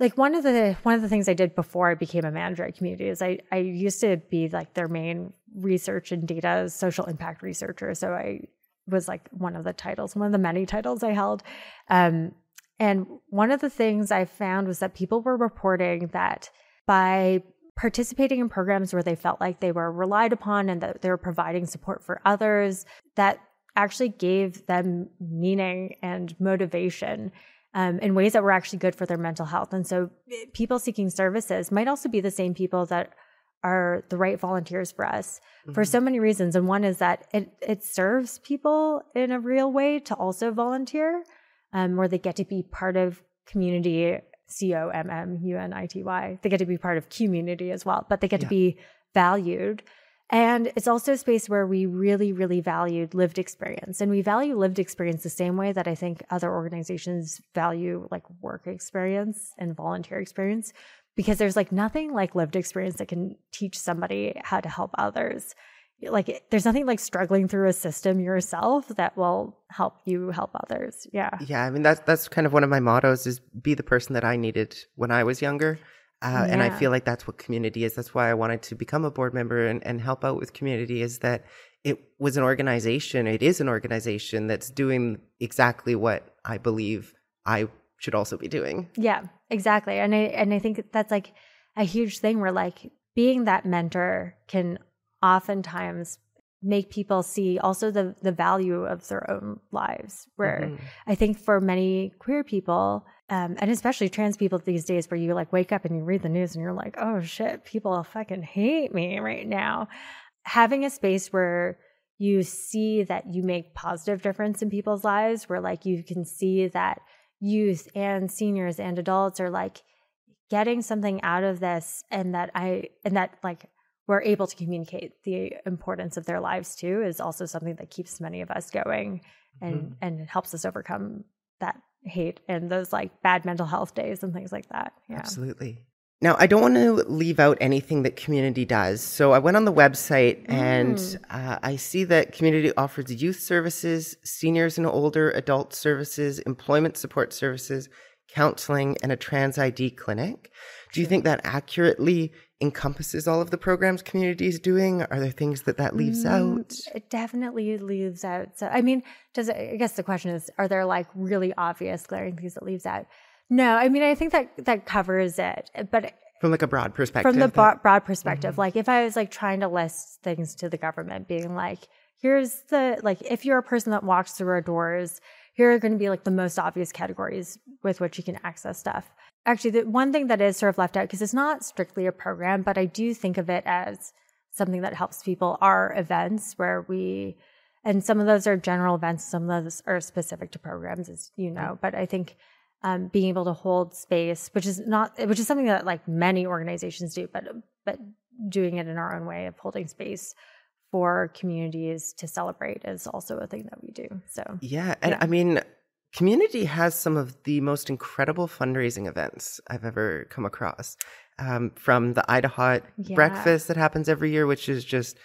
like one of the one of the things I did before I became a manager at QMUNITY is I I used to be like their main research and data social impact researcher. So I was like one of the titles, one of the many titles I held. Um And one of the things I found was that people were reporting that by participating in programs where they felt like they were relied upon and that they were providing support for others, that actually gave them meaning and motivation um, in ways that were actually good for their mental health. And so, people seeking services might also be the same people that are the right volunteers for us mm-hmm. for so many reasons. And one is that it it serves people in a real way to also volunteer, um, where they get to be part of QMUNITY. C O M M U N I T Y. They get to be part of community as well, but they get yeah. to be valued. And it's also a space where we really, really valued lived experience. And we value lived experience the same way that I think other organizations value like work experience and volunteer experience, because there's like nothing like lived experience that can teach somebody how to help others. Like there's nothing like struggling through a system yourself that will help you help others. Yeah. Yeah. I mean, that's, that's kind of one of my mottos is be the person that I needed when I was younger. Uh, yeah. And I feel like that's what QMUNITY is. That's why I wanted to become a board member and, and help out with QMUNITY is that it was an organization, it is an organization that's doing exactly what I believe I should also be doing. Yeah, exactly. And I and I think that's like a huge thing where like being that mentor can oftentimes make people see also the the value of their own lives where mm-hmm. i think for many queer people um, and especially trans people these days where you like wake up and you read the news and you're like oh shit people fucking hate me right now having a space where you see that you make positive difference in people's lives where like you can see that youth and seniors and adults are like getting something out of this and that i and that like we're able to communicate the importance of their lives too is also something that keeps many of us going and mm-hmm. and helps us overcome that hate and those like bad mental health days and things like that. Yeah. Absolutely now i don't want to leave out anything that QMUNITY does so i went on the website and mm. uh, i see that QMUNITY offers youth services seniors and older adult services employment support services counseling and a trans id clinic do you think that accurately encompasses all of the programs QMUNITY is doing? Are there things that that leaves mm, out? It definitely leaves out. So, I mean, does it, I guess the question is, are there like really obvious glaring things that leaves out? No, I mean, I think that that covers it, but from like a broad perspective. From the broad perspective, mm-hmm. like if I was like trying to list things to the government, being like, here's the like, if you're a person that walks through our doors, here are going to be like the most obvious categories with which you can access stuff actually the one thing that is sort of left out because it's not strictly a program but i do think of it as something that helps people are events where we and some of those are general events some of those are specific to programs as you know but i think um, being able to hold space which is not which is something that like many organizations do but but doing it in our own way of holding space for communities to celebrate is also a thing that we do so yeah and yeah. i mean QMUNITY has some of the most incredible fundraising events I've ever come across. Um, from the IDAHOT yeah. breakfast that happens every year, which is just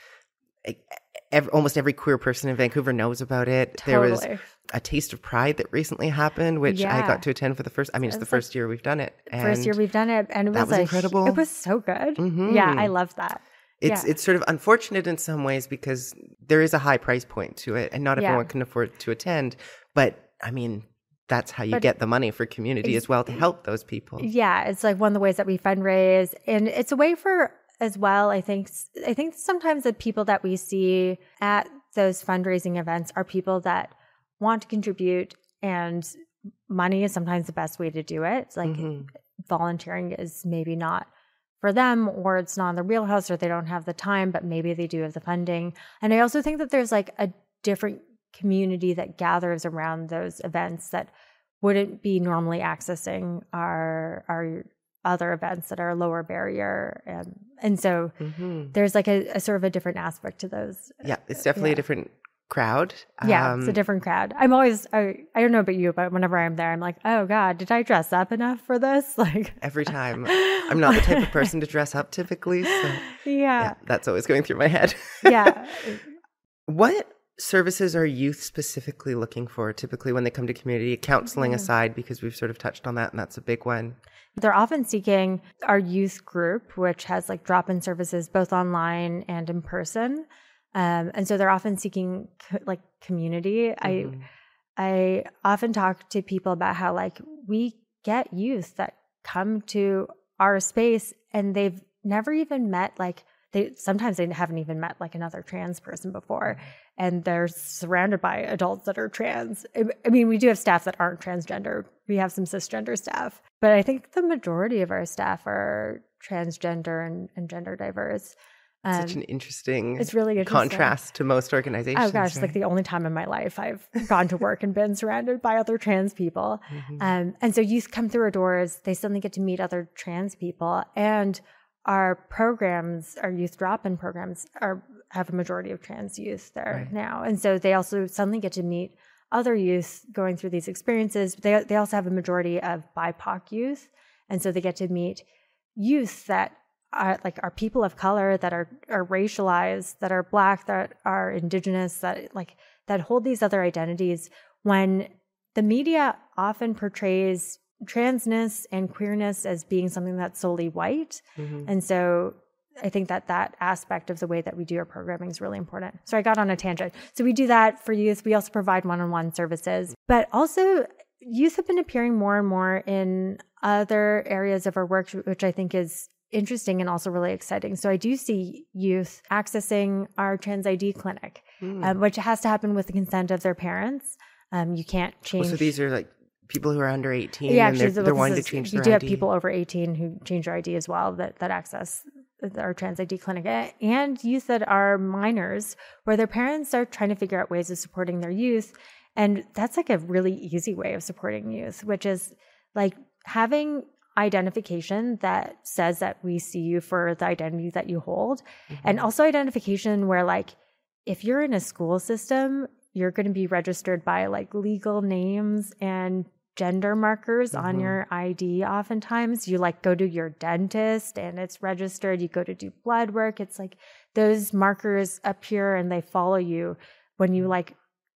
every, almost every queer person in Vancouver knows about it. Totally. There was a Taste of Pride that recently happened, which yeah. I got to attend for the first. I mean, it's, it's the first year we've done it. first year we've done it, and it was, was incredible. It was so good. Mm-hmm. Yeah, I love that. It's yeah. it's sort of unfortunate in some ways because there is a high price point to it, and not everyone can afford to attend. But I mean, that's how you but get the money for QMUNITY as well to help those people. Yeah, it's like one of the ways that we fundraise, and it's a way for as well. I think I think sometimes the people that we see at those fundraising events are people that want to contribute, and money is sometimes the best way to do it. It's like mm-hmm. volunteering is maybe not for them or it's not in the wheelhouse or they don't have the time but maybe they do have the funding and i also think that there's like a different community that gathers around those events that wouldn't be normally accessing our our other events that are lower barrier and and so mm-hmm. there's like a, a, sort of a different aspect to those yeah it's definitely yeah. a different crowd yeah um, it's a um, different crowd. I'm always I, I don't know about you but whenever i'm there i'm like oh god did i dress up enough for this? Like every time. I'm not the type of person to dress up typically so yeah, yeah that's always going through my head. Yeah. What services are youth specifically looking for typically when they come to QMUNITY counseling mm-hmm. aside because we've sort of touched on that and that's a big one. They're often seeking our youth group which has like drop-in services both online and in person. Um, and so they're often seeking co- like community. Mm-hmm. i I often talk to people about how like we get youth that come to our space and they've never even met like they sometimes they haven't even met like another trans person before and they're surrounded by adults that are trans i mean we do have staff that aren't transgender we have some cisgender staff but i think the majority of our staff are transgender and, and gender diverse um, Such an interesting it's really interesting. contrast to most organizations. Oh gosh, right? like the only time in my life I've gone to work and been surrounded by other trans people. Mm-hmm. Um, and so youth come through our doors, they suddenly get to meet other trans people. And our programs, our youth drop-in programs, are have a majority of trans youth there right. now, and so they also suddenly get to meet other youth going through these experiences. They they also have a majority of BIPOC youth, and so they get to meet youth that are like are people of color that are are racialized, that are black, that are indigenous, that like that hold these other identities. When the media often portrays transness and queerness as being something that's solely white. Mm-hmm. And so I think that that aspect of the way that we do our programming is really important. So I got on a tangent. So we do that for youth. We also provide one on one services, but also youth have been appearing more and more in other areas of our work, which I think is interesting and also really exciting. So I do see youth accessing our trans ID clinic, mm. um, which has to happen with the consent of their parents. Um, you can't change. so these are like people who are under 18 yeah, and they're, they're wanting to change their you do ID. have people over 18 who change their id as well that, that access our trans id clinic and youth that are minors where their parents are trying to figure out ways of supporting their youth and that's like a really easy way of supporting youth which is like having identification that says that we see you for the identity that you hold mm-hmm. and also identification where like if you're in a school system you're going to be registered by like legal names and gender markers mm-hmm. on your ID oftentimes. You like go to your dentist and it's registered. You go to do blood work. It's like those markers appear and they follow you when you like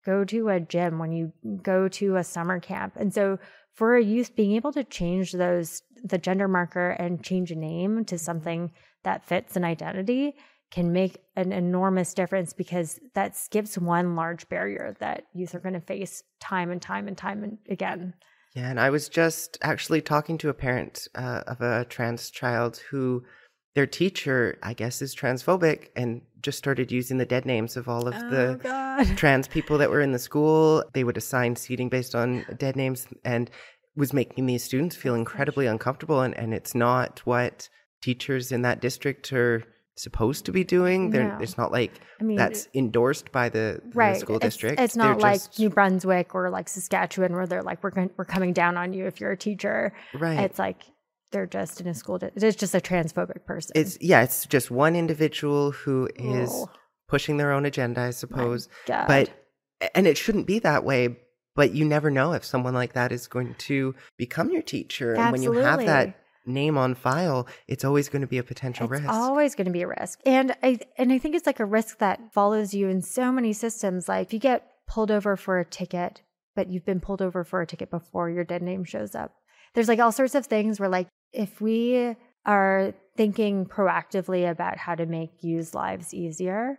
go to a gym, when you go to a summer camp. And so for a youth, being able to change those, the gender marker and change a name to something that fits an identity can make an enormous difference because that skips one large barrier that youth are going to face time and time and time and again. Yeah, and I was just actually talking to a parent uh, of a trans child who their teacher, I guess, is transphobic and just started using the dead names of all of oh, the God. trans people that were in the school. They would assign seating based on dead names and was making these students feel incredibly uncomfortable. And, and it's not what teachers in that district are supposed to be doing. No. It's not like I mean, that's endorsed by the, right. the school it's, district. It's not they're like just... New Brunswick or like Saskatchewan where they're like, we're going, we're coming down on you if you're a teacher. Right. It's like they're just in a school. Di- it's just a transphobic person. It's yeah. It's just one individual who is oh. pushing their own agenda, I suppose. But and it shouldn't be that way. But you never know if someone like that is going to become your teacher. Absolutely. And when you have that name on file, it's always going to be a potential it's risk. Always going to be a risk. And I and I think it's like a risk that follows you in so many systems. Like if you get pulled over for a ticket, but you've been pulled over for a ticket before your dead name shows up. There's like all sorts of things where like if we are thinking proactively about how to make use lives easier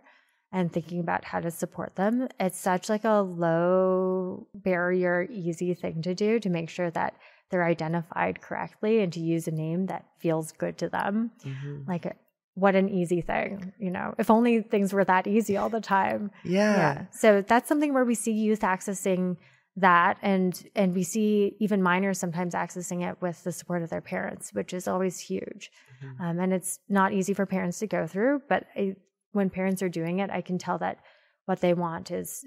and thinking about how to support them, it's such like a low barrier, easy thing to do to make sure that they're identified correctly and to use a name that feels good to them. Mm-hmm. Like, what an easy thing, you know, if only things were that easy all the time. Yeah. yeah. So that's something where we see youth accessing that and and we see even minors sometimes accessing it with the support of their parents which is always huge mm-hmm. um, and it's not easy for parents to go through but I, when parents are doing it i can tell that what they want is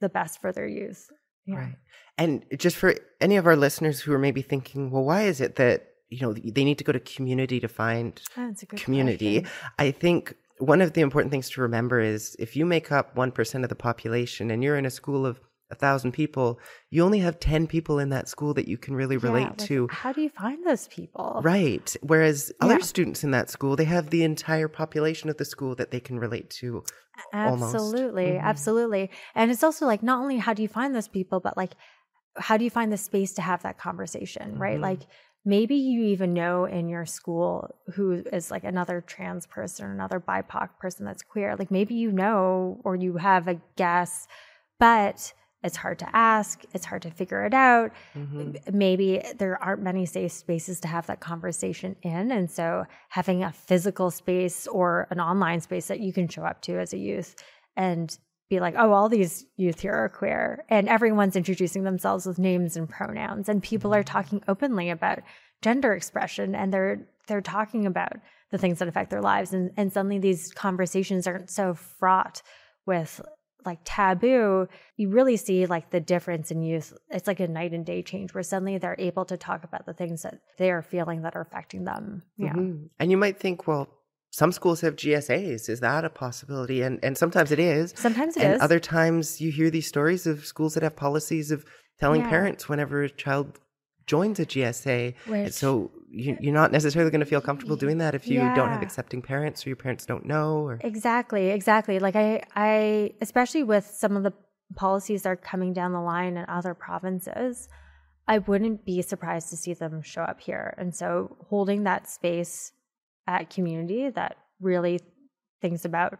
the best for their youth yeah. Right. And just for any of our listeners who are maybe thinking, well, why is it that, you know, they need to go to QMUNITY to find oh, community? Question. I think one of the important things to remember is if you make up 1% of the population and you're in a school of a thousand people, you only have 10 people in that school that you can really relate yeah, like, to. How do you find those people? Right. Whereas yeah. other students in that school, they have the entire population of the school that they can relate to. Absolutely. Mm-hmm. Absolutely. And it's also like, not only how do you find those people, but like, how do you find the space to have that conversation, mm-hmm. right? Like, maybe you even know in your school who is like another trans person, another BIPOC person that's queer. Like, maybe you know, or you have a guess, but it's hard to ask, it's hard to figure it out. Mm-hmm. Maybe there aren't many safe spaces to have that conversation in. And so having a physical space or an online space that you can show up to as a youth and be like, oh, all these youth here are queer, and everyone's introducing themselves with names and pronouns, and people are talking openly about gender expression, and they're they're talking about the things that affect their lives, and and suddenly these conversations aren't so fraught with like taboo. You really see like the difference in youth. It's like a night and day change where suddenly they're able to talk about the things that they are feeling that are affecting them. Yeah. Mhm. And you might think, well, some schools have GSAs. Is that a possibility? And and sometimes it is. Sometimes it and is. other times you hear these stories of schools that have policies of telling Yeah. parents whenever a child joins a GSA. Which- so you, you're not necessarily going to feel comfortable doing that if you don't have accepting parents or your parents don't know. Or Exactly, exactly. Like I, I, especially with some of the policies that are coming down the line in other provinces, I wouldn't be surprised to see them show up here. And so holding that space at QMUNITY that really thinks about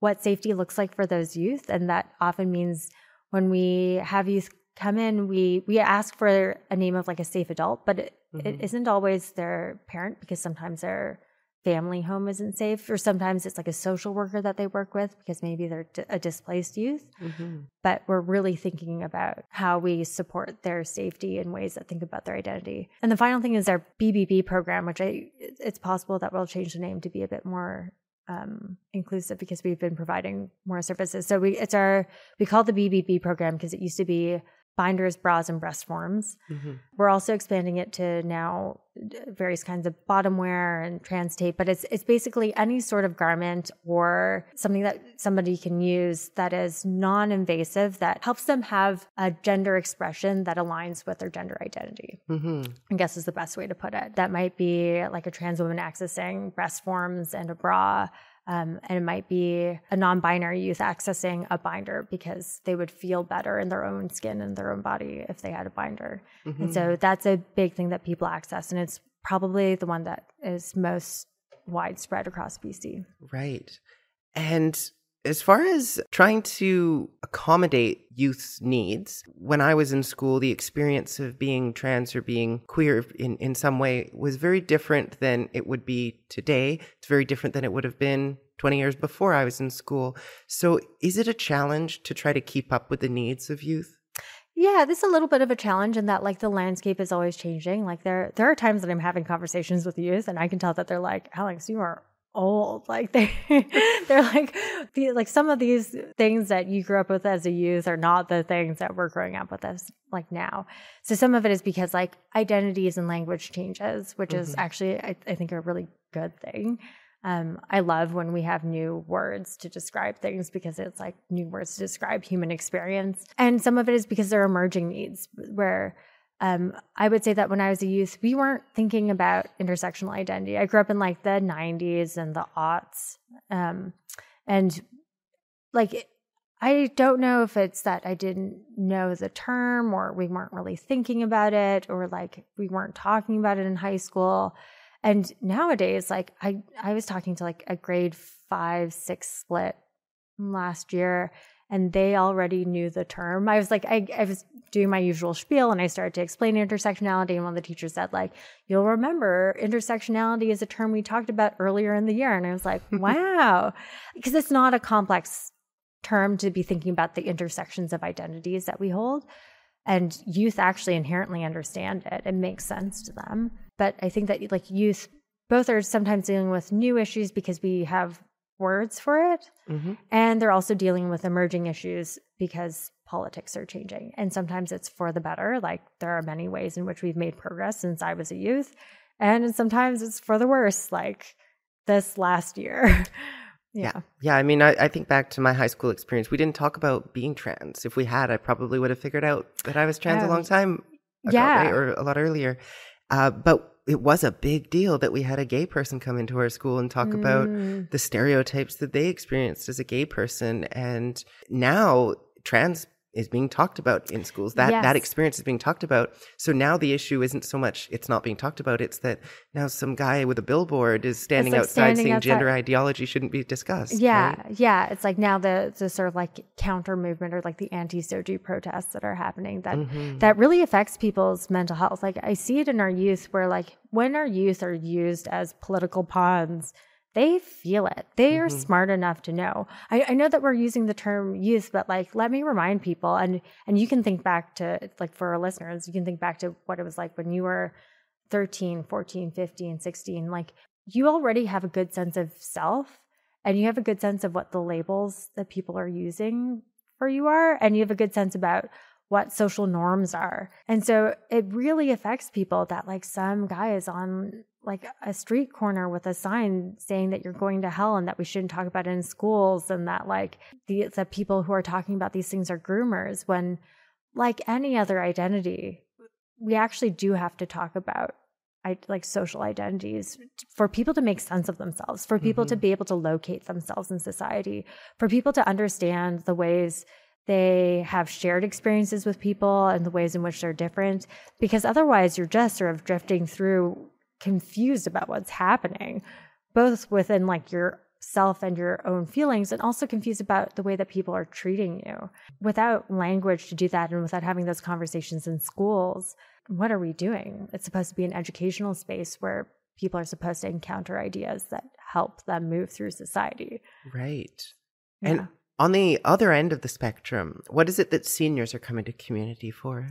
what safety looks like for those youth. And that often means when we have youth come in, we, we ask for a name of like a safe adult, but it, it isn't always their parent because sometimes their family home isn't safe, or sometimes it's like a social worker that they work with because maybe they're d- a displaced youth. Mhm. But we're really thinking about how we support their safety in ways that think about their identity. And the final thing is our BBB program, which I it's possible that we'll change the name to be a bit more um, inclusive because we've been providing more services. So we it's our we call it the BBB program because it used to be binders, bras, and breast forms. Mhm. We're also expanding it to now various kinds of bottom wear and trans tape, but it's it's basically any sort of garment or something that somebody can use that is non-invasive that helps them have a gender expression that aligns with their gender identity. Mhm. I guess is the best way to put it. That might be like a trans woman accessing breast forms and a bra. Um, and it might be a non binary youth accessing a binder because they would feel better in their own skin and their own body if they had a binder. And so that's a big thing that people access. And it's probably the one that is most widespread across BC. Right. And as far as trying to accommodate youth's needs, when I was in school, the experience of being trans or being queer in, in some way was very different than it would be today. It's very different than it would have been 20 years before I was in school. So is it a challenge to try to keep up with the needs of youth? Yeah, this is a little bit of a challenge in that like the landscape is always changing. Like there there are times that I'm having conversations with youth and I can tell that they're like, Alex, you are old. Like they they're like the, like some of these things that you grew up with as a youth are not the things that we're growing up with as like now. So some of it is because like identities and language changes, which is actually I, I think a really good thing. Um, I love when we have new words to describe things because it's like new words to describe human experience. And some of it is because there are emerging needs where um, I would say that when I was a youth, we weren't thinking about intersectional identity. I grew up in like the 90s and the aughts. Um, and like, I don't know if it's that I didn't know the term or we weren't really thinking about it or like we weren't talking about it in high school. And nowadays, like I, I was talking to like a grade five, six split last year, and they already knew the term. I was like, I, I was doing my usual spiel, and I started to explain intersectionality, and one of the teachers said, like, you'll remember intersectionality is a term we talked about earlier in the year, and I was like, wow, because it's not a complex term to be thinking about the intersections of identities that we hold. And youth actually inherently understand it. It makes sense to them. But I think that like youth both are sometimes dealing with new issues because we have words for it. Mhm. And they're also dealing with emerging issues because politics are changing. And sometimes it's for the better. Like there are many ways in which we've made progress since I was a youth. And sometimes it's for the worse, like this last year. yeah. Yeah, I mean, I, I think back to my high school experience. We didn't talk about being trans. If we had, I probably would have figured out that I was trans a Oh, long time ago, yeah. right? or a lot earlier. Uh, but it was a big deal that we had a gay person come into our school and talk about Mm. the stereotypes that they experienced as a gay person. And now trans is being talked about in schools. That Yes. that experience is being talked about. So now the issue isn't so much it's not being talked about, it's that now some guy with a billboard is standing like outside standing saying outside. gender ideology shouldn't be discussed. Yeah, right? yeah. It's like now the the sort of like counter movement or like the anti SOGI protests that are happening that Mm-hmm. that really affects people's mental health. Like I see it in our youth where like when our youth are used as political pawns, they feel it. They are mm-hmm. smart enough to know. I, I know that we're using the term youth, but like let me remind people and and you can think back to like for our listeners, you can think back to what it was like when you were 13, 14, 15, 16. Like you already have a good sense of self and you have a good sense of what the labels that people are using for you are and you have a good sense about what social norms are. And so it really affects people that like some guy is on like a street corner with a sign saying that you're going to hell and that we shouldn't talk about it in schools and that like the the people who are talking about these things are groomers when like any other identity we actually do have to talk about I, like social identities for people to make sense of themselves, for people to mm-hmm. be able to locate themselves in society, for people to understand the ways they have shared experiences with people and the ways in which they're different. Because otherwise, you're just sort of drifting through confused about what's happening, both within like your self and your own feelings, and also confused about the way that people are treating you. Without language to do that and without having those conversations in schools, what are we doing? It's supposed to be an educational space where people are supposed to encounter ideas that help them move through society. Right. Yeah. And on the other end of the spectrum, what is it that seniors are coming to QMUNITY for?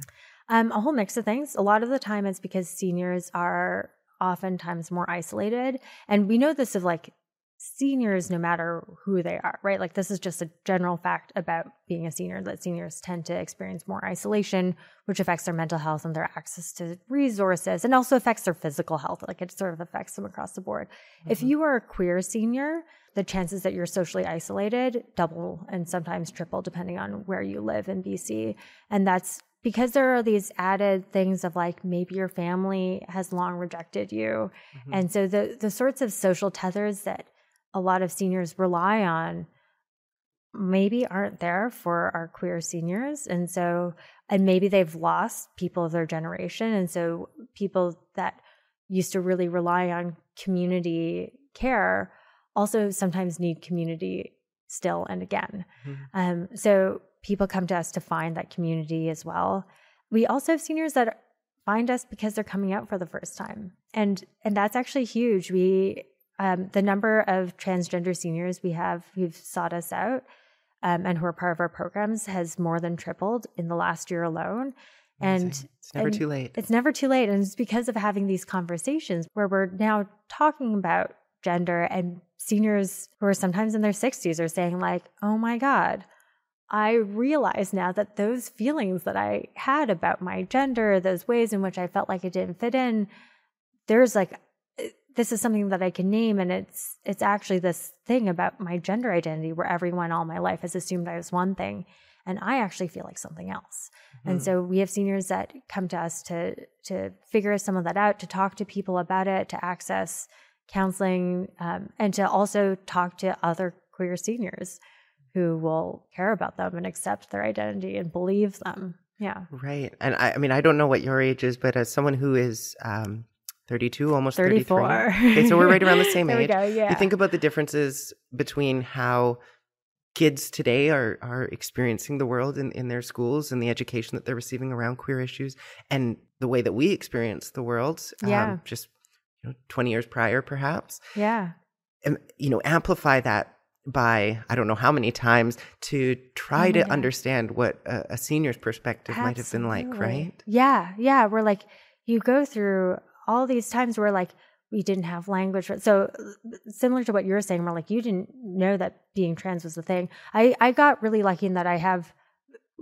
Um, a whole mix of things. A lot of the time, it's because seniors are oftentimes more isolated, and we know this of like seniors, no matter who they are, right? Like this is just a general fact about being a senior that seniors tend to experience more isolation, which affects their mental health and their access to resources, and also affects their physical health. Like it sort of affects them across the board. If mm-hmm. you are a queer senior, the chances that you're socially isolated double and sometimes triple depending on where you live in BC. And that's because there are these added things of like maybe your family has long rejected you. Mm-hmm. And so the the sorts of social tethers that a lot of seniors rely on maybe aren't there for our queer seniors and so and maybe they've lost people of their generation and so people that used to really rely on community care also sometimes need community still and again. Um, so people come to us to find that community as well. We also have seniors that find us because they're coming out for the first time and and that's actually huge. We um, the number of transgender seniors we have who've sought us out um, and who are part of our programs has more than tripled in the last year alone and it's never and too late. it's never too late. And it's because of having these conversations where we're now talking about gender and seniors who are sometimes in their 60s are saying, like, oh my God, I realize now that those feelings that I had about my gender, those ways in which I felt like I didn't fit in, there's like, this is something that I can name, and it's it's actually this thing about my gender identity where everyone all my life has assumed I was one thing, and I actually feel like something else. And so we have seniors that come to us to to figure some of that out, to talk to people about it, to access counseling, um, and to also talk to other queer seniors who will care about them and accept their identity and believe them. Yeah, Right. And I, I mean, I don't know what your age is, but as someone who is um, 32, almost 34. 33. Okay, so we're right around the same age. go, yeah. You think about the differences between how kids today are are experiencing the world in, in their schools and the education that they're receiving around queer issues and the way that we experience the world um, Yeah. just you know 20 years prior perhaps yeah, and you know amplify that by i don't know how many times to try Oh to understand what a, a senior's perspective might have been like right Yeah, yeah. We're like, you go through all these times where like we didn't have language. So similar to what you're saying, we're like, you didn't know that being trans was a thing. I I got really lucky in that I have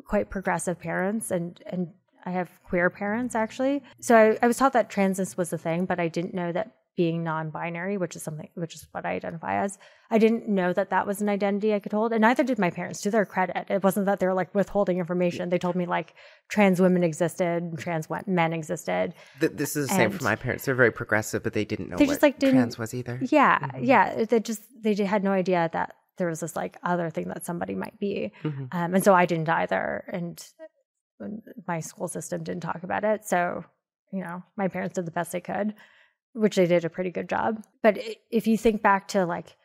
quite progressive parents and and I have queer parents actually. So I, I was taught that transness was a thing, but I didn't know that being non-binary, which is something which is what I identify as, I didn't know that that was an identity I could hold, and neither did my parents. To their credit, it wasn't that they were like withholding information. They told me like trans women existed, trans men existed. Th- this is the same for my parents they're very progressive but they didn't know They what just, like, didn't- trans was either Yeah, yeah. They just they had no idea that there was this like other thing that somebody might be. Mhm. Um, and so I didn't either. And my school system didn't talk about it. So, you know, my parents did the best they could, which they did a pretty good job. But if you think back to like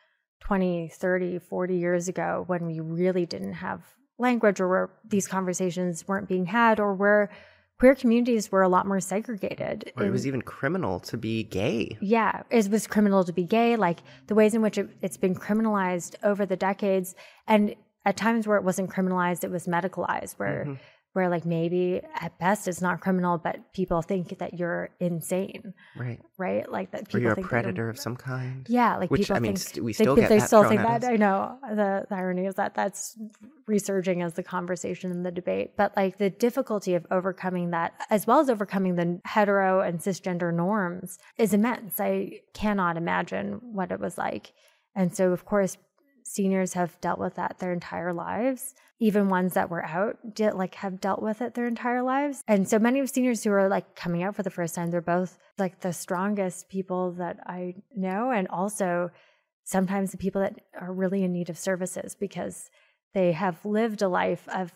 20, 30, 40 years ago when we really didn't have language or where these conversations weren't being had or where queer communities were a lot more segregated. Or it was even criminal to be gay. yeah, it was criminal to be gay, like the ways in which it, it's been criminalized over the decades. And at times where it wasn't criminalized, it was medicalized, where Mhm. Where like maybe at best it's not criminal, but people think that you're insane, Right. right? Like that Or you're a think you're- predator of some kind. yeah, like Which, people I mean, think st- we still think- get they that still think that. I know the, the irony is that that's resurging as the conversation and the debate. But like the difficulty of overcoming that, as well as overcoming the hetero and cisgender norms, is immense. I cannot imagine what it was like. And so, of course, seniors have dealt with that their entire lives. Even ones that were out, did, like have dealt with it their entire lives. And so many of seniors who are like coming out for the first time, they're both like the strongest people that I know, and also sometimes the people that are really in need of services because they have lived a life of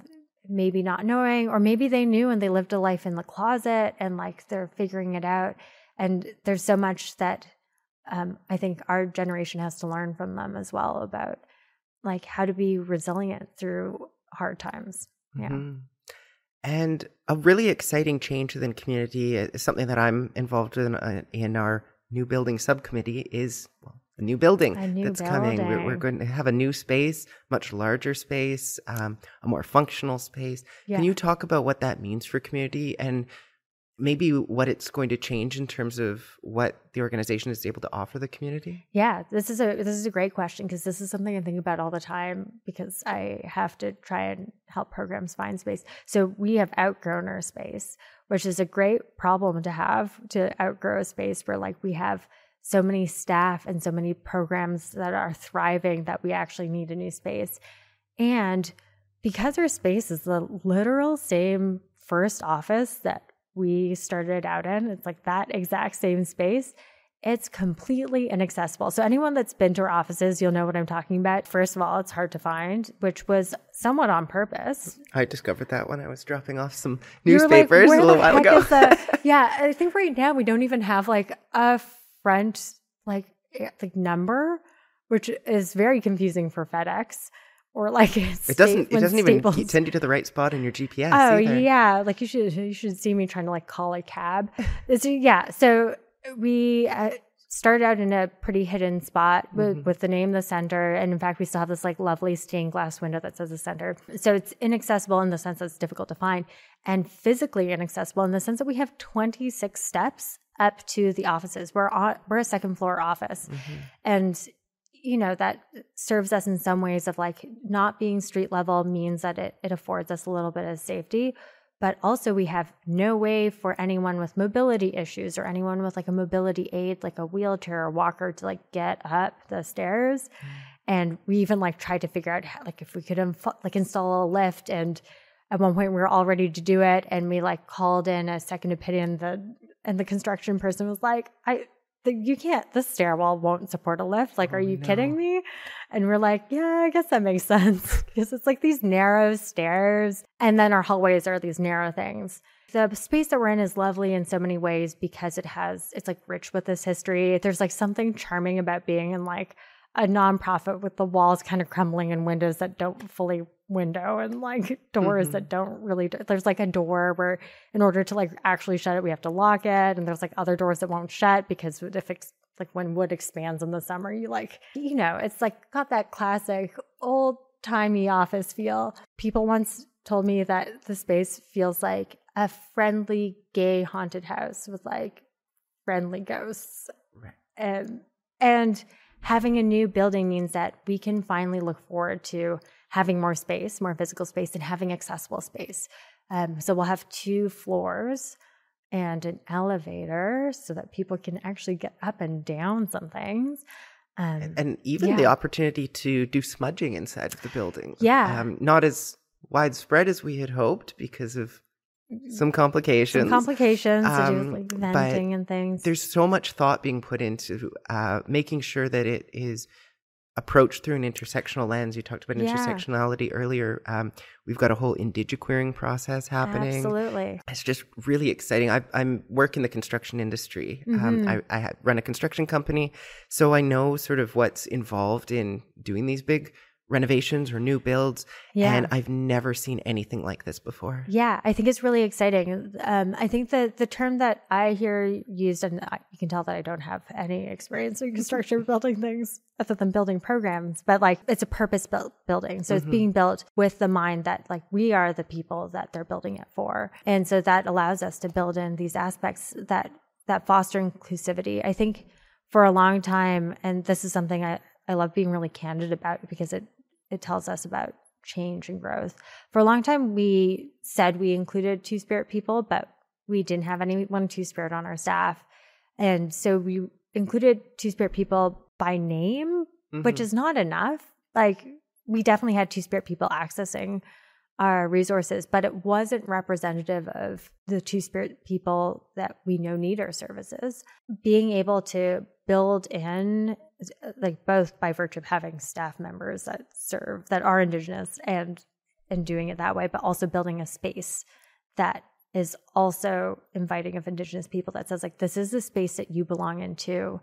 maybe not knowing, or maybe they knew and they lived a life in the closet and like they're figuring it out. And there's so much that um, I think our generation has to learn from them as well about like how to be resilient through hard times. Yeah. Mhm. And a really exciting change within QMUNITY is something that I'm involved in uh, in our new building subcommittee is well, a new building A new that's coming. We're, we're going to have a new space, much larger space, um, a more functional space. Yeah. Can you talk about what that means for QMUNITY and maybe what it's going to change in terms of what the organization is able to offer the community? Yeah, this is a this is a great question because this is something I think about all the time because I have to try and help programs find space. So we have outgrown our space, which is a great problem to have to outgrow a space where like we have so many staff and so many programs that are thriving that we actually need a new space. And because our space is the literal same first office that we started out in, it's like that exact same space. It's completely inaccessible. So, anyone that's been to our offices, you'll know what I'm talking about. First of all, it's hard to find, which was somewhat on purpose. I discovered that when I was dropping off some were like, newspapers a little while ago. the-" yeah, I think right now we don't even have like a front like like number, which is very confusing for FedEx or like it doesn't. It doesn't even send you to the right spot in your GPS. Oh either. yeah, like you should you should see me trying to like call a cab. Yeah, so we uh, started out in a pretty hidden spot with, Mhm. with the name the center, and in fact, we still have this like lovely stained glass window that says the center. So it's inaccessible in the sense that it's difficult to find, and physically inaccessible in the sense that we have 26 steps up to the offices. We're on we're a second floor office, Mhm. and you know that serves us in some ways of like not being street level means that it, it affords us a little bit of safety but also we have no way for anyone with mobility issues or anyone with like a mobility aid like a wheelchair or walker to like get up the stairs. Mm. And we even like tried to figure out how, like if we could inf- like install a lift and at one point we were all ready to do it and we like called in a second opinion the and the construction person was like i you can't the stairwell won't support a lift. Like Oh, are you no. kidding me? And we're like yeah i guess that makes sense. Because it's like these narrow stairs and then our hallways are these narrow things. The space that we're in is lovely in so many ways because it has it's like rich with this history. There's like something charming about being in like a nonprofit with the walls kind of crumbling and windows that don't fully window and like doors Mhm. that don't really there's like a door where in order to like actually shut it we have to lock it and there's like other doors that won't shut because if it's like when wood expands in the summer you like you know it's like got that classic old timey office feel people once told me that the space feels like a friendly gay haunted house with like friendly ghosts Right. and and having a new building means that we can finally look forward to having more space, more physical space, and having accessible space. Um, so we'll have two floors and an elevator so that people can actually get up and down some things. Um, and even the opportunity to do smudging inside of the building. Yeah. um, not as widespread as we had hoped because of some complications. some complications to do Um, with like venting and things. There's so much thought being put into uh, making sure that it is approached through an intersectional lens. You talked about Yeah. intersectionality earlier. Um, we've got a whole indigiqueering process happening. Absolutely. It's just really exciting. I, I'm work in the construction industry. Mm-hmm. Um, I, I run a construction company, so I know sort of what's involved in doing these big renovations or new builds. Yeah. And I've never seen anything like this before. Yeah, I think it's really exciting. Um, I think that the term that I hear used, and I, you can tell that I don't have any experience in construction building things other than building programs, but like it's a purpose built building. So it's being built with the mind that like we are the people that they're building it for. And so that allows us to build in these aspects that, that foster inclusivity. I think for a long time, and this is something I, I love being really candid about because it, it tells us about change and growth. For a long time, we said we included Two Spirit people, but we didn't have anyone Two Spirit on our staff. And so we included Two Spirit people by name, which mm-hmm. is not enough. Like, we definitely had Two Spirit people accessing our resources, but it wasn't representative of the Two Spirit people that we know need our services. Being able to build in, like both by virtue of having staff members that serve that are Indigenous and and doing it that way, but also building a space that is also inviting of Indigenous people that says like this is the space that you belong into.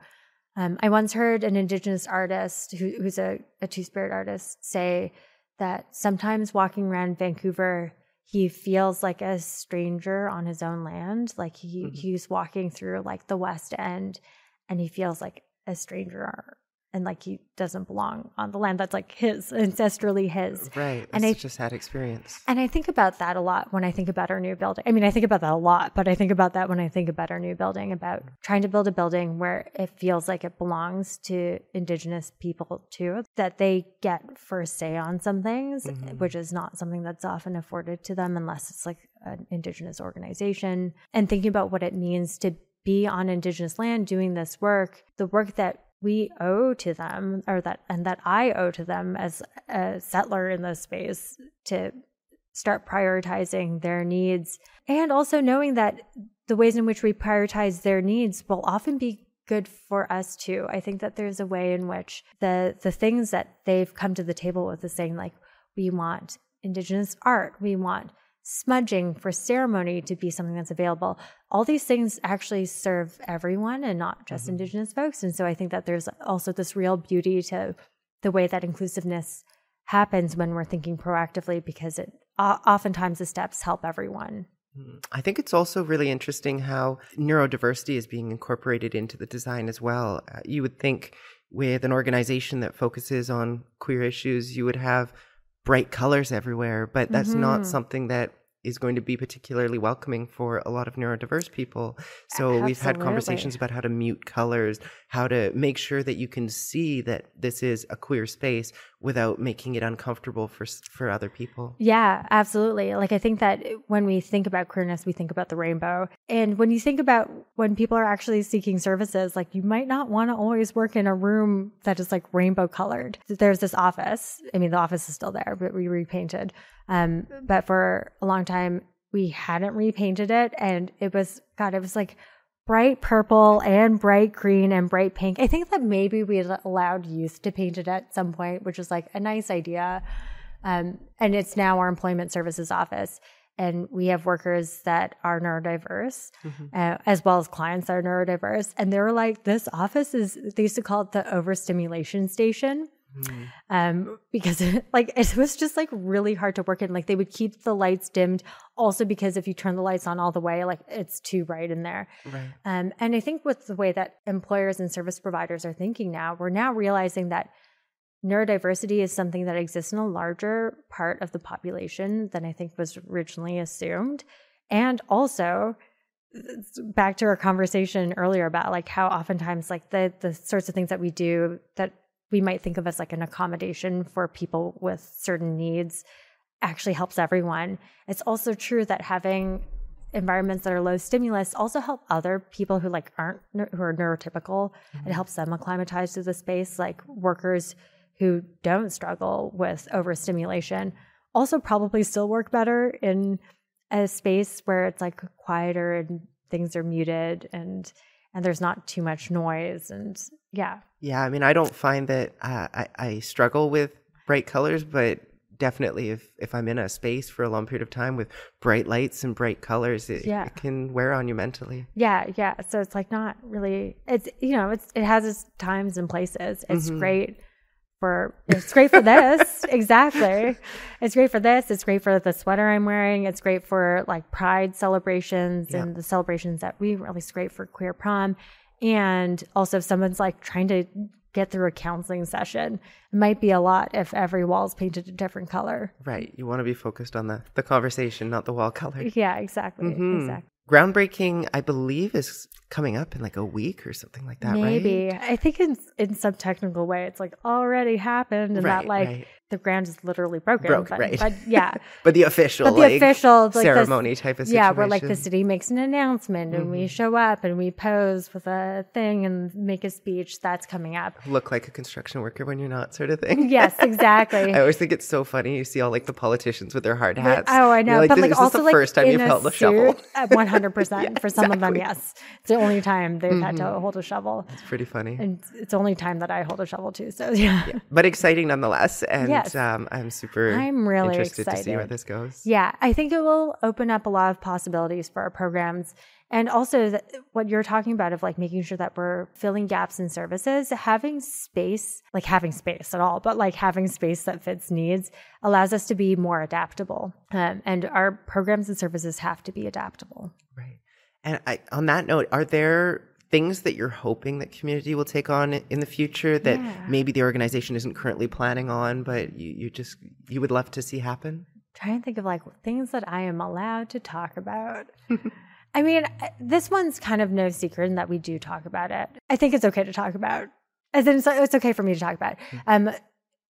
Um, I once heard an Indigenous artist who, who's a, a Two Spirit artist say that sometimes walking around Vancouver, he feels like a stranger on his own land. Like he mm-hmm. he's walking through like the West End, and he feels like a stranger and like he doesn't belong on the land that's like his ancestrally his. Right. And it's I- just had experience. And I think about that a lot when I think about our new building. I mean, I think about that a lot, but I think about that when I think about our new building, about trying to build a building where it feels like it belongs to Indigenous people too, that they get first say on some things, mm-hmm. which is not something that's often afforded to them unless it's like an Indigenous organization. And thinking about what it means to be on Indigenous land doing this work, the work that we owe to them or that and that I owe to them as a settler in this space to start prioritizing their needs and also knowing that the ways in which we prioritize their needs will often be good for us too. I think that there's a way in which the the things that they've come to the table with is saying like we want indigenous art, we want smudging for ceremony to be something that's available. All these things actually serve everyone and not just indigenous folks. And so I think that there's also this real beauty to the way that inclusiveness happens when we're thinking proactively because it oftentimes the steps help everyone. I think it's also really interesting how neurodiversity is being incorporated into the design as well. Uh, you would think with an organization that focuses on queer issues, you would have bright colors everywhere, but that's not mm-hmm. something that is going to be particularly welcoming for a lot of neurodiverse people. So we've had conversations about how to mute colors, how to make sure that you can see that this is a queer space without making it uncomfortable for for other people. Yeah, absolutely. Like I think that when we think about queerness, we think about the rainbow. And when you think about when people are actually seeking services, like you might not want to always work in a room that is like rainbow colored. There's this office. I mean, the office is still there, but we repainted. Um, but for a long time, we hadn't repainted it, and it was God. It was like bright purple and bright green and bright pink. I think that maybe we allowed youth to paint it at some point, which was like a nice idea. Um, and it's now our employment services office. And we have workers that are neurodiverse, uh, as well as clients that are neurodiverse. And they were like, this office is, they used to call it the overstimulation station. Um, because like it was just like really hard to work in. Like they would keep the lights dimmed, also because if you turn the lights on all the way, like it's too bright in there. Right. Um, and I think with the way that employers and service providers are thinking now, we're now realizing that neurodiversity is something that exists in a larger part of the population than I think was originally assumed. And also, back to our conversation earlier about like how oftentimes like the the sorts of things that we do that we might think of as like an accommodation for people with certain needs actually helps everyone. It's also true that having environments that are low stimulus also help other people who like aren't who are neurotypical. It mm-hmm. helps them acclimatize to the space, like workers who don't struggle with overstimulation. Also, probably still work better in a space where it's like quieter and things are muted and and there's not too much noise and Yeah. Yeah, I mean, I don't find that uh, I, I struggle with bright colors, but definitely if, if I'm in a space for a long period of time with bright lights and bright colors, it, Yeah. it can wear on you mentally. Yeah, yeah. So it's like not really. It's you know, it's it has its times and places. It's Mm-hmm. great for it's great for this exactly. It's great for this. It's great for the sweater I'm wearing. It's great for like pride celebrations Yeah. and the celebrations that we really Great for queer prom, and also if someone's like trying to get through a counseling session, it might be a lot if every wall is painted a different color. Right. You want to be focused on the, the conversation, not the wall color. Yeah, exactly, Mhm. exactly. Groundbreaking, I believe, is coming up in like a week or something like that, right? Maybe. I think in in some technical way it's like already happened and Right, that like right. The ground is literally broken. Broke, but, right. but yeah. But the official, But the like, official like, ceremony type of situation. Yeah, where like the city makes an announcement and Mm-hmm. we show up and we pose with a thing and make a speech. That's coming up. Look like a construction worker when you're not, sort of thing. Yes, exactly. I always think it's so funny. You see all like the politicians with their hard hats. Oh, I know, Like, but this, like is also the like first time in you've held a shovel. One hundred percent for some of them. Mm-hmm. Yes, it's the only time they've had to hold a shovel, It's pretty funny, and it's the only time that I hold a shovel too. So yeah, but exciting nonetheless. And Yes. um, I'm super. I'm really interested to see where this goes. Yeah, I think it will open up a lot of possibilities for our programs. And also, that what you're talking about of like making sure that we're filling gaps in services, having space, like having space at all, but like having space that fits needs allows us to be more adaptable. Um, and our programs and services have to be adaptable. Right. And I, on that note, are there things that you're hoping that QMUNITY will take on in the future that Yeah. maybe the organization isn't currently planning on, but you, you just you would love to see happen? trying to think of like things that I am allowed to talk about. I mean, this one's kind of no secret in that we do talk about it. I think it's okay to talk about. As in, it's, it's okay for me to talk about. Um,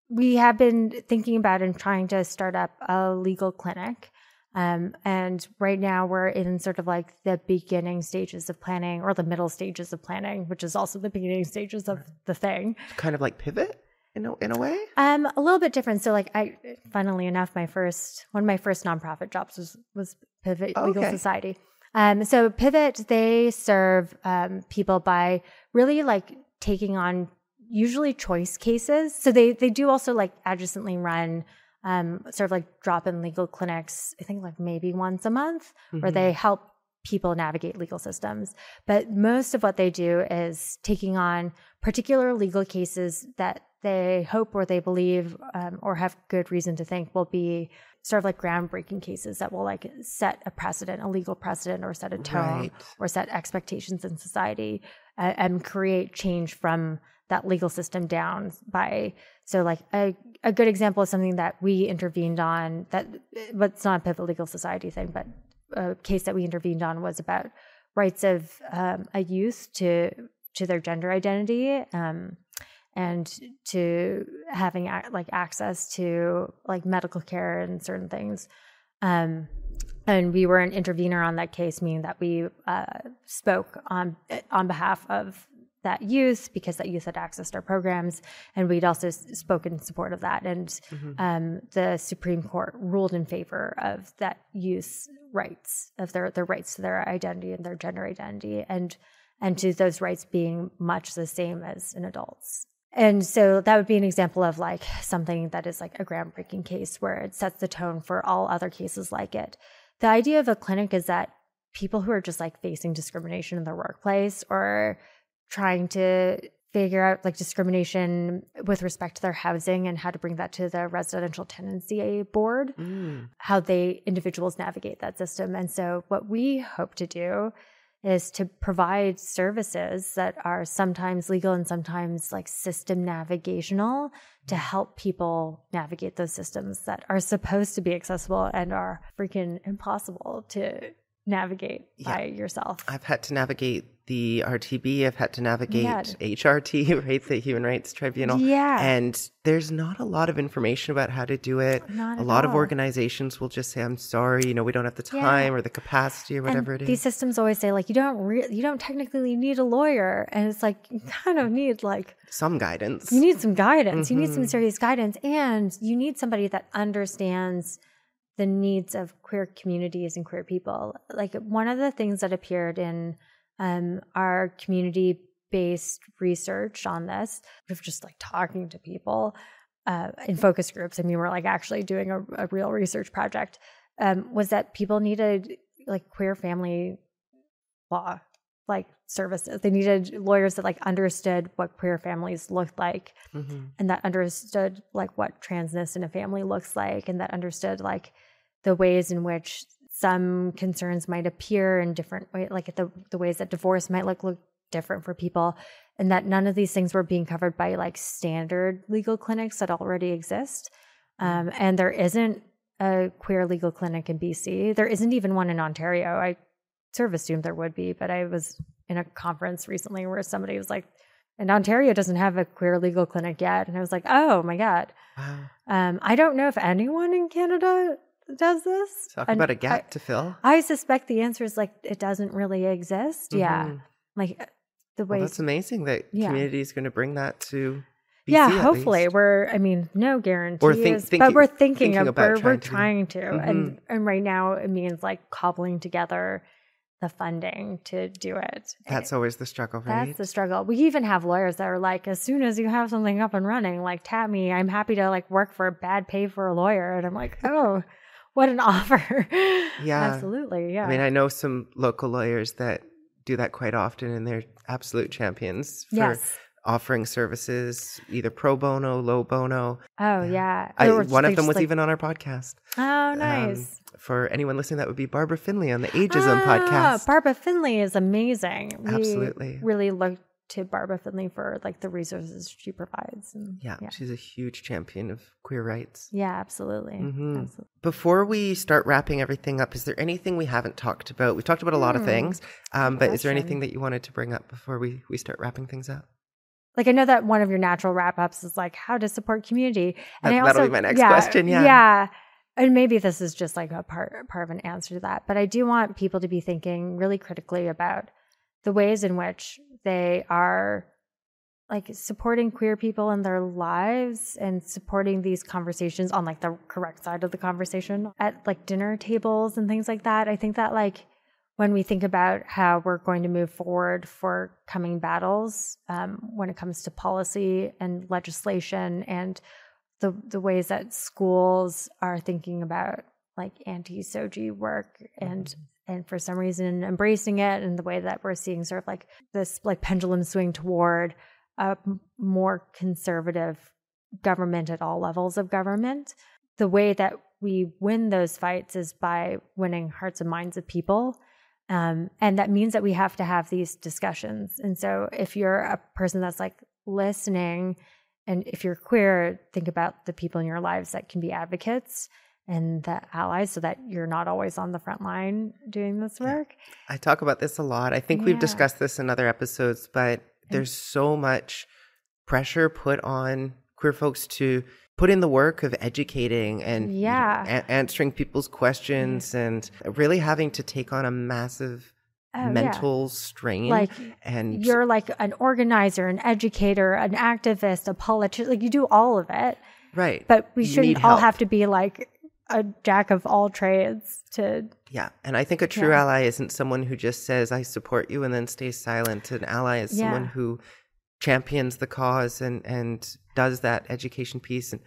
we have been thinking about and trying to start up a legal clinic. Um, and right now we're in sort of like the beginning stages of planning or the middle stages of planning, which is also the beginning stages of the thing. Kind of like pivot in a, in a way. Um, a little bit different. So, like, I, funnily enough, my first one of my first nonprofit jobs was was Pivot Legal Society. Um, so Pivot they serve um, people by really like taking on usually choice cases. So they they do also like adjacently run um, sort of like drop in legal clinics. I think like maybe once a month, where they help people navigate legal systems. But most of what they do is taking on particular legal cases that they hope or they believe um, or have good reason to think will be sort of like groundbreaking cases that will like set a precedent, a legal precedent, or set a tone Right. or set expectations in society uh, and create change from that legal system down by so like a, a good example is something that we intervened on that but it's not a pivot legal society thing but a case that we intervened on was about rights of um, a youth to to their gender identity um, and to having ac- like access to like medical care and certain things. Um, and we were an intervener on that case, meaning that we uh, spoke on on behalf of that youth because that youth had accessed our programs, and we'd also s- spoken in support of that. And um, the Supreme Court ruled in favor of that youth's rights, of their their rights to their identity and their gender identity, and and to those rights being much the same as an adult's. And so that would be an example of like something that is like a groundbreaking case where it sets the tone for all other cases like it. The idea of a clinic is that people who are just like facing discrimination in their workplace or trying to figure out like discrimination with respect to their housing and how to bring that to the residential tenancy board Mm. how they individuals navigate that system. And so what we hope to do is to provide services that are sometimes legal and sometimes like system navigational to help people navigate those systems that are supposed to be accessible and are freaking impossible to navigate by yourself. I've had to navigate the RTB. I've had to navigate Yeah. HRT, right, the Human Rights Tribunal. Yeah. And there's not a lot of information about how to do it. Not a lot of organizations will just say, "I'm sorry, you know, we don't have the Yeah. time or the capacity or whatever and it is." These systems always say like you don't re- you don't technically need a lawyer, and it's like you kind of need like Some guidance. You need some guidance. You need Mm-hmm. some serious guidance. And you need somebody that understands the needs of queer communities and queer people. Like one of the things that appeared in um, our community based research on this of just like talking to people uh, in focus groups. I mean, we're like actually doing a, a real research project. Um, was that people needed like queer family law like services. They needed lawyers that like understood what queer families looked like mm-hmm. and that understood like what transness in a family looks like and that understood like the ways in which some concerns might appear in different ways, like the, the ways that divorce might look, look different for people and that none of these things were being covered by like standard legal clinics that already exist. Mm-hmm. Um, and there isn't a queer legal clinic in BC. There isn't even one in Ontario. I sort of assumed there would be, but I was in a conference recently where somebody was like, and Ontario doesn't have a queer legal clinic yet. And I was like, oh my God. Wow. Um, I don't know if anyone in Canada does this. Talk and about a gap I, to fill. I suspect the answer is like, it doesn't really exist. Mm-hmm. Yeah. Like the way. Well, that's amazing that yeah. QMUNITY is going to bring that to BC yeah, hopefully we're. I mean, no guarantees, think, thinking, but we're thinking, thinking of we're, trying we're to. trying to, mm-hmm. and and right now it means like cobbling together the funding to do it. That's always the struggle, right? That's the struggle. We even have lawyers that are like, as soon as you have something up and running, like tap me, I'm happy to like work for a bad pay for a lawyer. And I'm like, oh, what an offer. Yeah. Absolutely. Yeah. I mean, I know some local lawyers that do that quite often and they're absolute champions for yes offering services, either pro bono, low bono. Oh yeah, I, one of them was like... even on our podcast. Oh, um, nice. Um, for anyone listening, that would be Barbara Finley on the Ageism ah, podcast. Barbara Finley is amazing. We Absolutely, really look to Barbara Finley for like the resources she provides. And, yeah, yeah, she's a huge champion of queer rights. Yeah, absolutely. Mm-hmm. absolutely. Before we start wrapping everything up, is there anything we haven't talked about? We've talked about a lot mm, of hmm. things, um, but is there anything that you wanted to bring up before we, we start wrapping things up? Like I know that one of your natural wrap ups is like how to support QMUNITY. And that, will be my next yeah, question. Yeah. Yeah. And maybe this is just like a part part of an answer to that. But I do want people to be thinking really critically about the ways in which they are like supporting queer people in their lives and supporting these conversations on like the correct side of the conversation at like dinner tables and things like that. I think that like when we think about how we're going to move forward for coming battles um, when it comes to policy and legislation and the the ways that schools are thinking about like anti-SOGI work and mm-hmm. And for some reason embracing it and the way that we're seeing sort of like this like pendulum swing toward a more conservative government at all levels of government the way that we win those fights is by winning hearts and minds of people um, and that means that we have to have these discussions. And so if you're a person that's like listening, and if you're queer, think about the people in your lives that can be advocates and the allies so that you're not always on the front line doing this work. Yeah. I talk about this a lot. I think yeah. we've discussed this in other episodes, but there's so much pressure put on queer folks to put in the work of educating and yeah. You know, a- answering people's questions and really having to take on a massive oh, mental yeah. strain. Like and you're like an organizer, an educator, an activist, a politician. Like you do all of it, right? But we shouldn't all have to be like a jack of all trades to. Yeah, and I think a true yeah. ally isn't someone who just says "I support you" and then stays silent. An ally is yeah. someone who champions the cause and and does that education piece and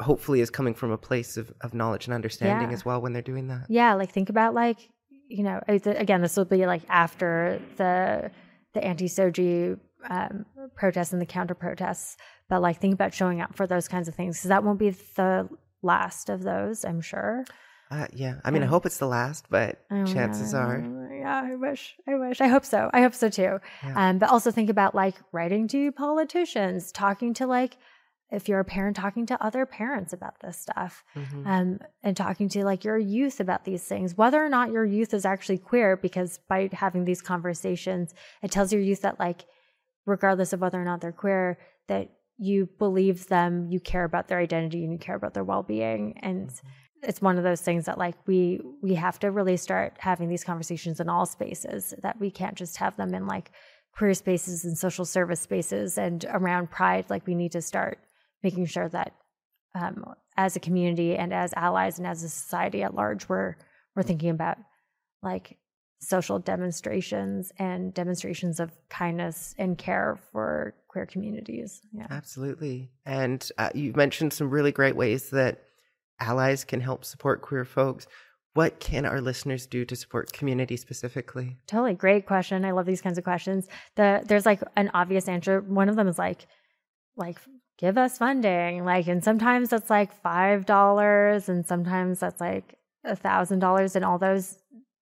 hopefully is coming from a place of, of knowledge and understanding yeah. as well when they're doing that yeah like think about like you know again this will be like after the the anti-SOGI um, protests and the counter protests but like think about showing up for those kinds of things because that won't be the last of those i'm sure uh, yeah i mean yeah. i hope it's the last but oh, chances are yeah, I wish, I wish, I hope so. I hope so too. Yeah. Um, but also think about like writing to politicians, talking to like, if you're a parent, talking to other parents about this stuff, mm-hmm. um, and talking to like your youth about these things, whether or not your youth is actually queer, because by having these conversations, it tells your youth that like, regardless of whether or not they're queer, that you believe them, you care about their identity, and you care about their well being, and. Mm-hmm it's one of those things that like we we have to really start having these conversations in all spaces that we can't just have them in like queer spaces and social service spaces and around pride like we need to start making sure that um, as a community and as allies and as a society at large we're we're thinking about like social demonstrations and demonstrations of kindness and care for queer communities. Yeah. Absolutely. And uh, you mentioned some really great ways that allies can help support queer folks. What can our listeners do to support QMUNITY specifically? Totally great question. I love these kinds of questions. The there's like an obvious answer. One of them is like like give us funding. Like and sometimes that's like five dollars and sometimes that's like a thousand dollars and all those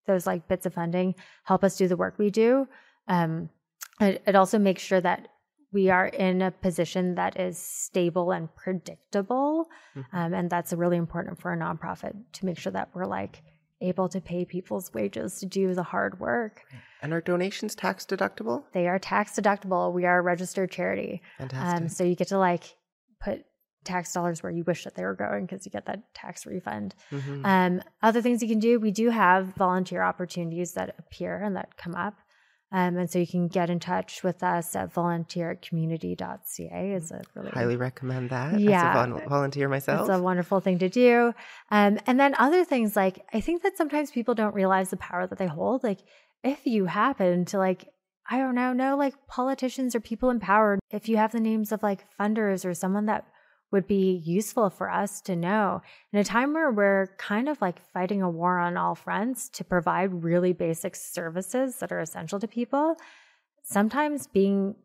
those like bits of funding help us do the work we do. Um it, it also makes sure that we are in a position that is stable and predictable. Mm-hmm. Um, and that's really important for a nonprofit to make sure that we're like able to pay people's wages to do the hard work. And are donations tax deductible? They are tax deductible. We are a registered charity. Fantastic. Um, so you get to like put tax dollars where you wish that they were going because you get that tax refund. Mm-hmm. Um, other things you can do, we do have volunteer opportunities that appear and that come up. Um, and so you can get in touch with us at volunteer at qmunity.ca. Is a really highly recommend that. Yeah, as a volunteer myself. It's a wonderful thing to do. Um, and then other things like I think that sometimes people don't realize the power that they hold. Like if you happen to like I don't know, know like politicians or people in power, if you have the names of like funders or someone that would be useful for us to know in a time where we're kind of like fighting a war on all fronts to provide really basic services that are essential to people. Sometimes being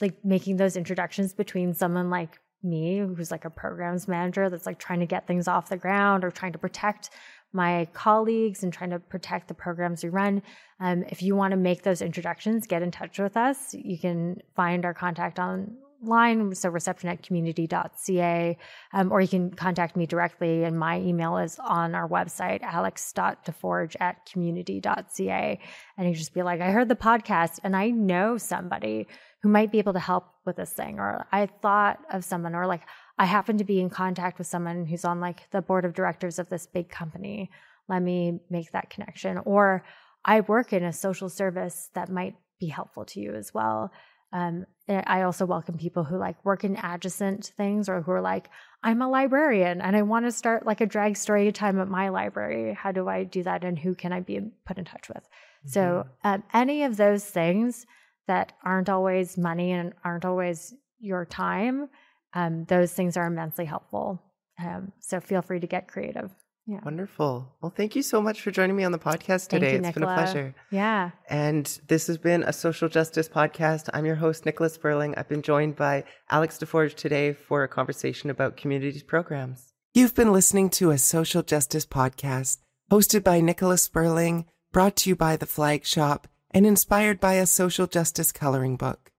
like making those introductions between someone like me, who's like a programs manager that's like trying to get things off the ground or trying to protect my colleagues and trying to protect the programs we run. Um, if you want to make those introductions, get in touch with us. You can find our contact on line, so reception at qmunity.ca, um, or you can contact me directly. And my email is on our website, alex.deforge at qmunity.ca. And you just be like, I heard the podcast and I know somebody who might be able to help with this thing, or I thought of someone, or like I happen to be in contact with someone who's on like the board of directors of this big company. Let me make that connection. Or I work in a social service that might be helpful to you as well. Um, I also welcome people who like work in adjacent things or who are like, I'm a librarian and I want to start like a drag story time at my library. How do I do that? And who can I be put in touch with? Mm-hmm. So, um, any of those things that aren't always money and aren't always your time, um, those things are immensely helpful. Um, so, feel free to get creative. Yeah. Wonderful. Well, thank you so much for joining me on the podcast today. You, it's Nicola. been a pleasure. Yeah. And this has been a social justice podcast. I'm your host, Nicola Spurling. I've been joined by Alex DeForge today for a conversation about QMUNITY's programs. You've been listening to a social justice podcast hosted by Nicola Spurling, brought to you by the Flag Shop, and inspired by a social justice coloring book.